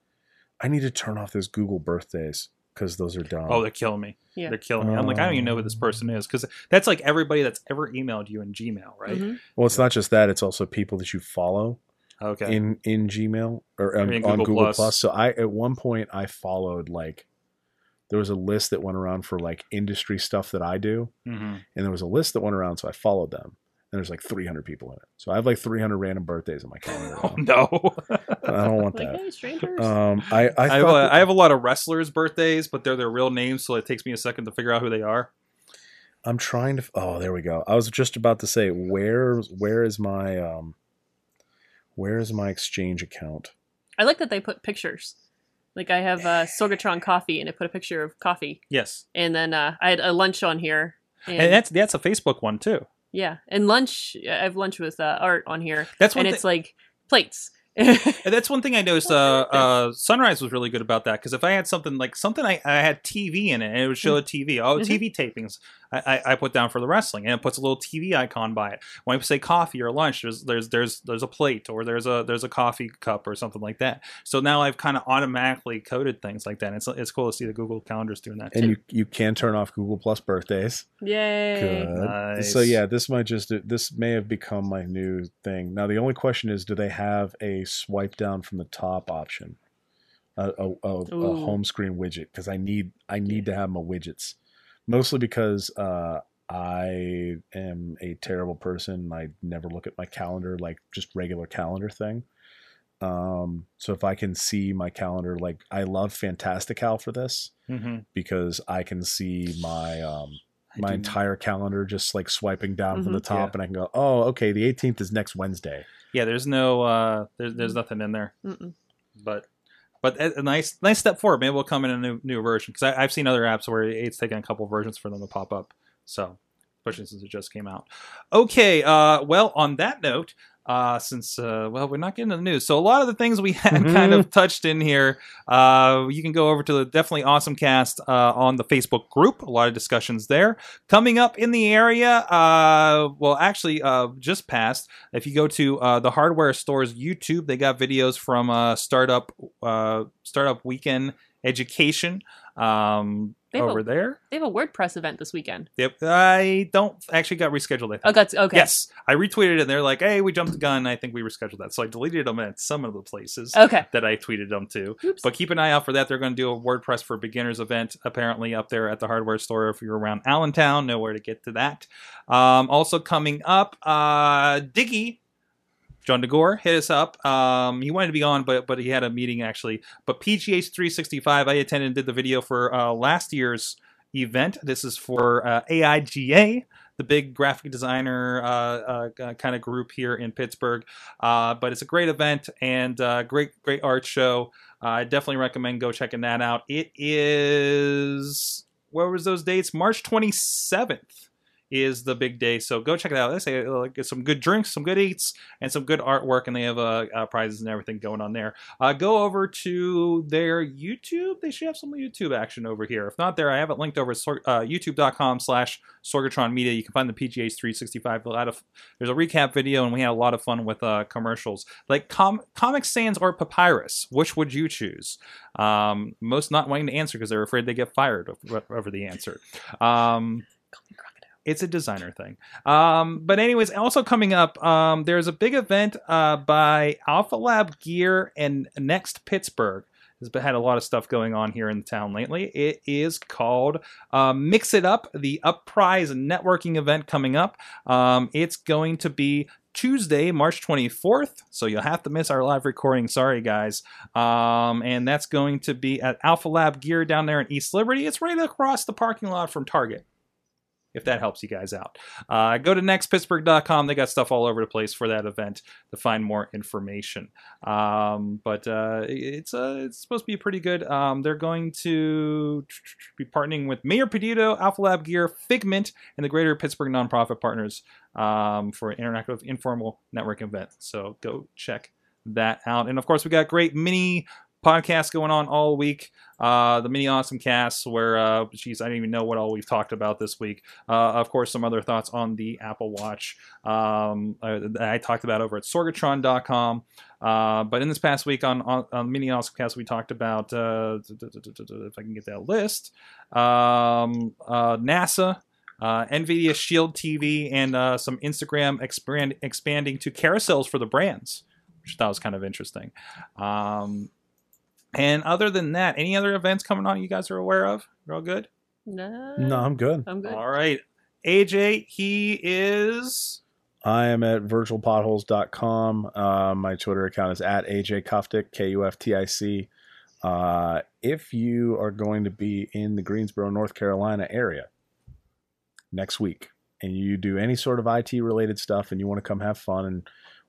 I need to turn off those Google birthdays because those are dumb. Oh, they're killing me. Yeah. They're killing me. I'm like, I don't even know who this person is because that's like everybody that's ever emailed you in Gmail, right? Mhm. well, it's not just that; it's also people that you follow Okay. in in Gmail or um, In on Google Google Plus. Plus. So I at one point I followed like there was a list that went around for like industry stuff that I do, hmm and there was a list that went around, so I followed them. And there's like 300 people in it, so I have like 300 random birthdays in my calendar. Oh no. I don't want Like, that. hey, strangers. Um, I I, I, have a, that- I have a lot of wrestlers' birthdays, but they're their real names, so it takes me a second to figure out who they are. I'm trying to. Oh, there we go. I was just about to say where where is my um where is my exchange account? I like that they put pictures. Like I have uh, Sorgatron coffee, and I put a picture of coffee, Yes, and then uh, I had a lunch on here. And, and that's that's a Facebook one too. Yeah, and lunch. I have lunch with uh, art on here, That's one. and thi- it's like plates. and that's one thing I noticed. Uh, uh, Sunrise was really good about that because if I had something like something I, I had TV in it, and it would show a TV. Oh, Mhm. TV tapings. I, I, I put down for the wrestling, and it puts a little TV icon by it. When I say coffee or lunch, there's there's there's there's a plate or there's a there's a coffee cup or something like that. So now I've kind of automatically coded things like that. It's it's cool to see the Google calendars doing that. And too. you you can turn off Google Plus birthdays. Yay! Good. Nice. So yeah, this might just this may have become my new thing. Now the only question is, do they have a swipe down from the top option, a a, a, a home screen widget? Because I need I need to have my widgets, mostly because uh, I am a terrible person. I never look at my calendar like just regular calendar thing. Um, so if I can see my calendar, like I love Fantastical for this Mhm. because I can see my um, my do- entire calendar just like swiping down from Mhm. the top Yeah. and I can go, oh, okay, the 18th is next Wednesday. Yeah, there's no uh, there's there's nothing in there. Mm-mm. but but a nice nice step forward. Maybe we'll come in a new new version because I've seen other apps where it's taken a couple versions for them to pop up. So especially since it just came out. Okay, uh, well on that note, uh, since uh, well, we're not getting to the news. So a lot of the things we had Mhm. kind of touched in here. Uh, you can go over to the definitely awesome cast uh, on the Facebook group. A lot of discussions there coming up in the area. Uh, well, actually, uh, just passed. If you go to uh, the hardware store's YouTube, they got videos from uh, startup uh, startup weekend education um, They have a- over there. They have a WordPress event this weekend. Yep, I don't actually got rescheduled. I think. Oh, that's okay. Yes, I retweeted it. and They're like, "Hey, we jumped the gun. I think we rescheduled that." So I deleted them at some of the places Okay. that I tweeted them to. Oops. But keep an eye out for that. They're going to do a WordPress for Beginners event apparently up there at the hardware store. If you're around Allentown, know where to get to that. Um, also coming up, uh, Diggy. John DeGore hit us up. Um, he wanted to be on, but but he had a meeting actually. But PGH 365, I attended and did the video for uh, last year's event. This is for uh, AIGA, the big graphic designer uh, uh, kind of group here in Pittsburgh. Uh, but it's a great event and uh, great great art show. Uh, I definitely recommend go checking that out. It is where was those dates? March 27th is the big day. So go check it out. They say uh, get some good drinks, some good eats, and some good artwork, and they have uh, uh, prizes and everything going on there. Uh, go over to their YouTube. They should have some YouTube action over here. If not there, I have it linked over at uh, youtube.com slash Sorgatron Media. You can find the PGH 365. A lot of there's a recap video, and we had a lot of fun with uh, commercials like com- Comic Sans or Papyrus. Which would you choose? Um, most not wanting to answer because they're afraid they get fired over, over the answer. Um, it's a designer thing. Um, but anyways, also coming up, um, there's a big event uh, by Alpha Lab Gear and Next Pittsburgh. Has had a lot of stuff going on here in the town lately. It is called uh, Mix It Up, the Uprise networking event coming up. Um, it's going to be Tuesday, March 24th. So you'll have to miss our live recording. Sorry, guys. Um, and that's going to be at Alpha Lab Gear down there in East Liberty. It's right across the parking lot from Target if that helps you guys out. Uh, go to nextpittsburgh.com. They got stuff all over the place for that event to find more information. Um, but uh, it's uh, it's supposed to be pretty good. Um, they're going to be partnering with Mayor Peduto, Alpha Lab Gear, Figment, and the Greater Pittsburgh Nonprofit Partners um, for an interactive informal network event. So go check that out. And of course, we got great mini podcasts going on all week. Uh, the mini awesome casts where, uh, geez, I don't even know what all we've talked about this week. Uh, of course, some other thoughts on the Apple Watch um, uh, I talked about over at sorgatron.com. Uh, but in this past week on, on, on mini awesome cast, we talked about, uh, if I can get that list, um, uh, NASA. NVIDIA Shield TV and some Instagram expand, expanding to carousels for the brands, which I thought was kind of interesting. Um, and other than that, any other events coming on you guys are aware of? You're all good? No. No, I'm good. I'm good. All right. AJ, he is. I am at virtualpotholes.com. Uh, my Twitter account is at AJ Kuftic, K U F T I C. Uh, if you are going to be in the Greensboro, North Carolina area next week and you do any sort of IT related stuff and you want to come have fun and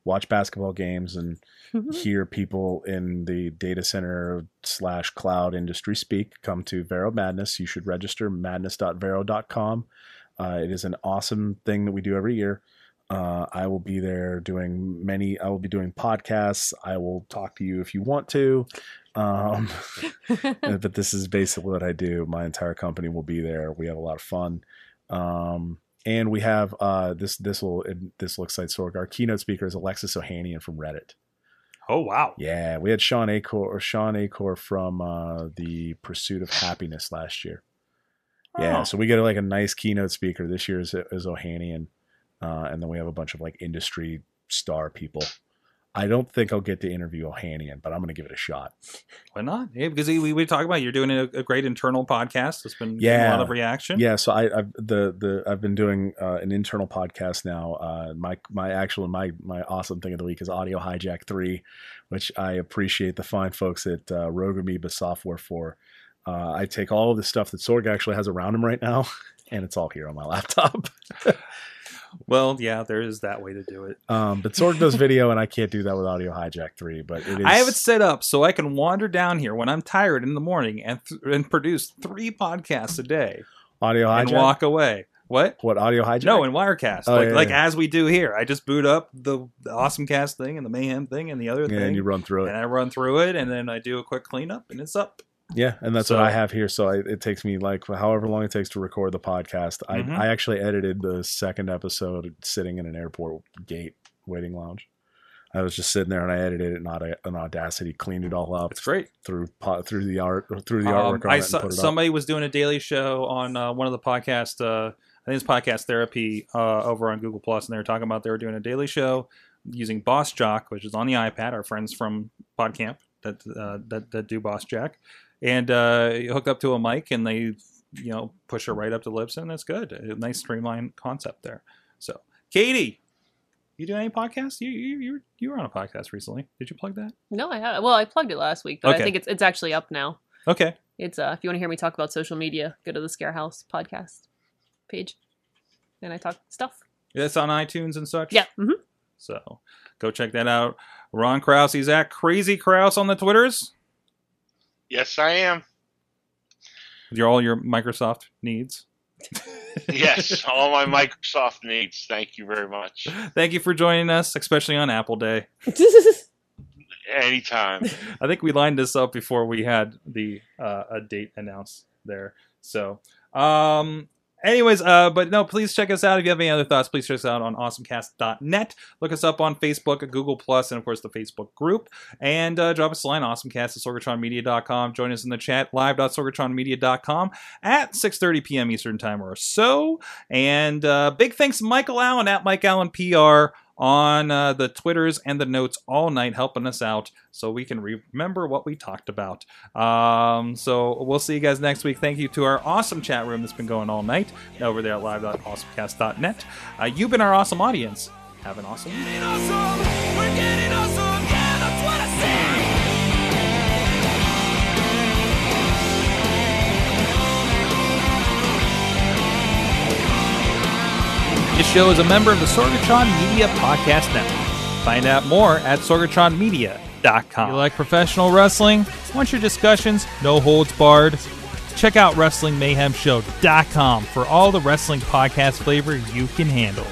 watch basketball games and hear people in the data center slash cloud industry speak, come to Varrow Madness. You should register madness.varrow.com. Uh, it is an awesome thing that we do every year. Uh, I will be there doing many. I will be doing podcasts. I will talk to you if you want to. Um, but this is basically what I do. My entire company will be there. We have a lot of fun. Um, and we have uh, this. This will. This looks like Sorg. Our keynote speaker is Alexis Ohanian from Reddit. Oh, wow. Yeah, we had Shawn Achor or Shawn Achor from uh, the Pursuit of Happiness last year. Yeah, Oh. so we get like a nice keynote speaker this year is, is Ohanian, uh, and then we have a bunch of like industry star people. I don't think I'll get to interview Ohanian, but I'm going to give it a shot. Why not? Yeah, because we, we talk about you're doing a, a great internal podcast. It's been getting a lot of reaction. Yeah, so I, I've the the I've been doing uh, an internal podcast now. Uh, my my actual my my awesome thing of the week is Audio Hijack Three, which I appreciate the fine folks at uh, Rogue Amoeba Software for. Uh, I take all of the stuff that Sorg actually has around him right now, and it's all here on my laptop. Well, yeah, there is that way to do it. Um, but Sorg does video, and I can't do that with Audio Hijack Three. But it is. I have it set up so I can wander down here when I'm tired in the morning and th- and produce three podcasts a day Audio and Hijack. walk away. What? What audio hijack? No, in Wirecast, Oh, like yeah, like yeah. as we do here. I just boot up the, the awesome cast thing and the mayhem thing and the other yeah, thing, and you run through it. and. I run through it, and then I do a quick cleanup, and it's up. Yeah, and that's So- what I have here. So I, it takes me like however long it takes to record the podcast. I, Mhm. I actually edited the second episode sitting in an airport gate waiting lounge. I was just sitting there and I edited it, not an Audacity, cleaned it all up It's great. through through the art through the Um, artwork on I saw, it up. somebody was doing a daily show on uh, one of the podcast. Uh, I think it's podcast therapy uh, over on Google Plus, and they were talking about they were doing a daily show using Boss Jock, which is on the iPad. Our friends from PodCamp that uh, that that do Boss Jack, and uh, you hook up to a mic, and they you know push it right up to lips, and it's good. A nice streamlined concept there. So, Katie. You do any podcasts? You you you were, you were on a podcast recently. Did you plug that? No, I have. Well, I plugged it last week, but Okay. I think it's it's actually up now. Okay. It's uh, if you want to hear me talk about social media, go to the Scarehouse podcast page, and I talk stuff. It's on iTunes and such. Yeah. Mm-hmm. So go check that out. Ron Kraus, he's at Crazy Kraus on the Twitters. Yes, I am. With your all your Microsoft needs. Yes, all my Microsoft needs. Thank you very much. Thank you for joining us, especially on Apple Day. Anytime. I think we lined this up before we had the uh, a date announced there. So, um, anyways, uh, but no, please check us out. If you have any other thoughts, please check us out on awesomecast.net. Look us up on Facebook, Google Plus, and of course the Facebook group. And uh, drop us a line, awesomecast at sorgatronmedia.com. Join us in the chat, live.sorgatronmedia.com at 6.30 p.m. Eastern Time or so. And uh, big thanks Michael Allen at Mike Allen PR on uh, the Twitters and the notes all night, helping us out so we can remember what we talked about. Um, so we'll see you guys next week. Thank you to our awesome chat room that's been going all night over there at live.awesomecast.net. Uh, you've been our awesome audience. Have an awesome show is a member of the Sorgatron Media Podcast Network. Find out more at sorgatronmedia.com. You like professional wrestling? Want your discussions no holds barred? Check out WrestlingMayhemShow.com for all the wrestling podcast flavor you can handle.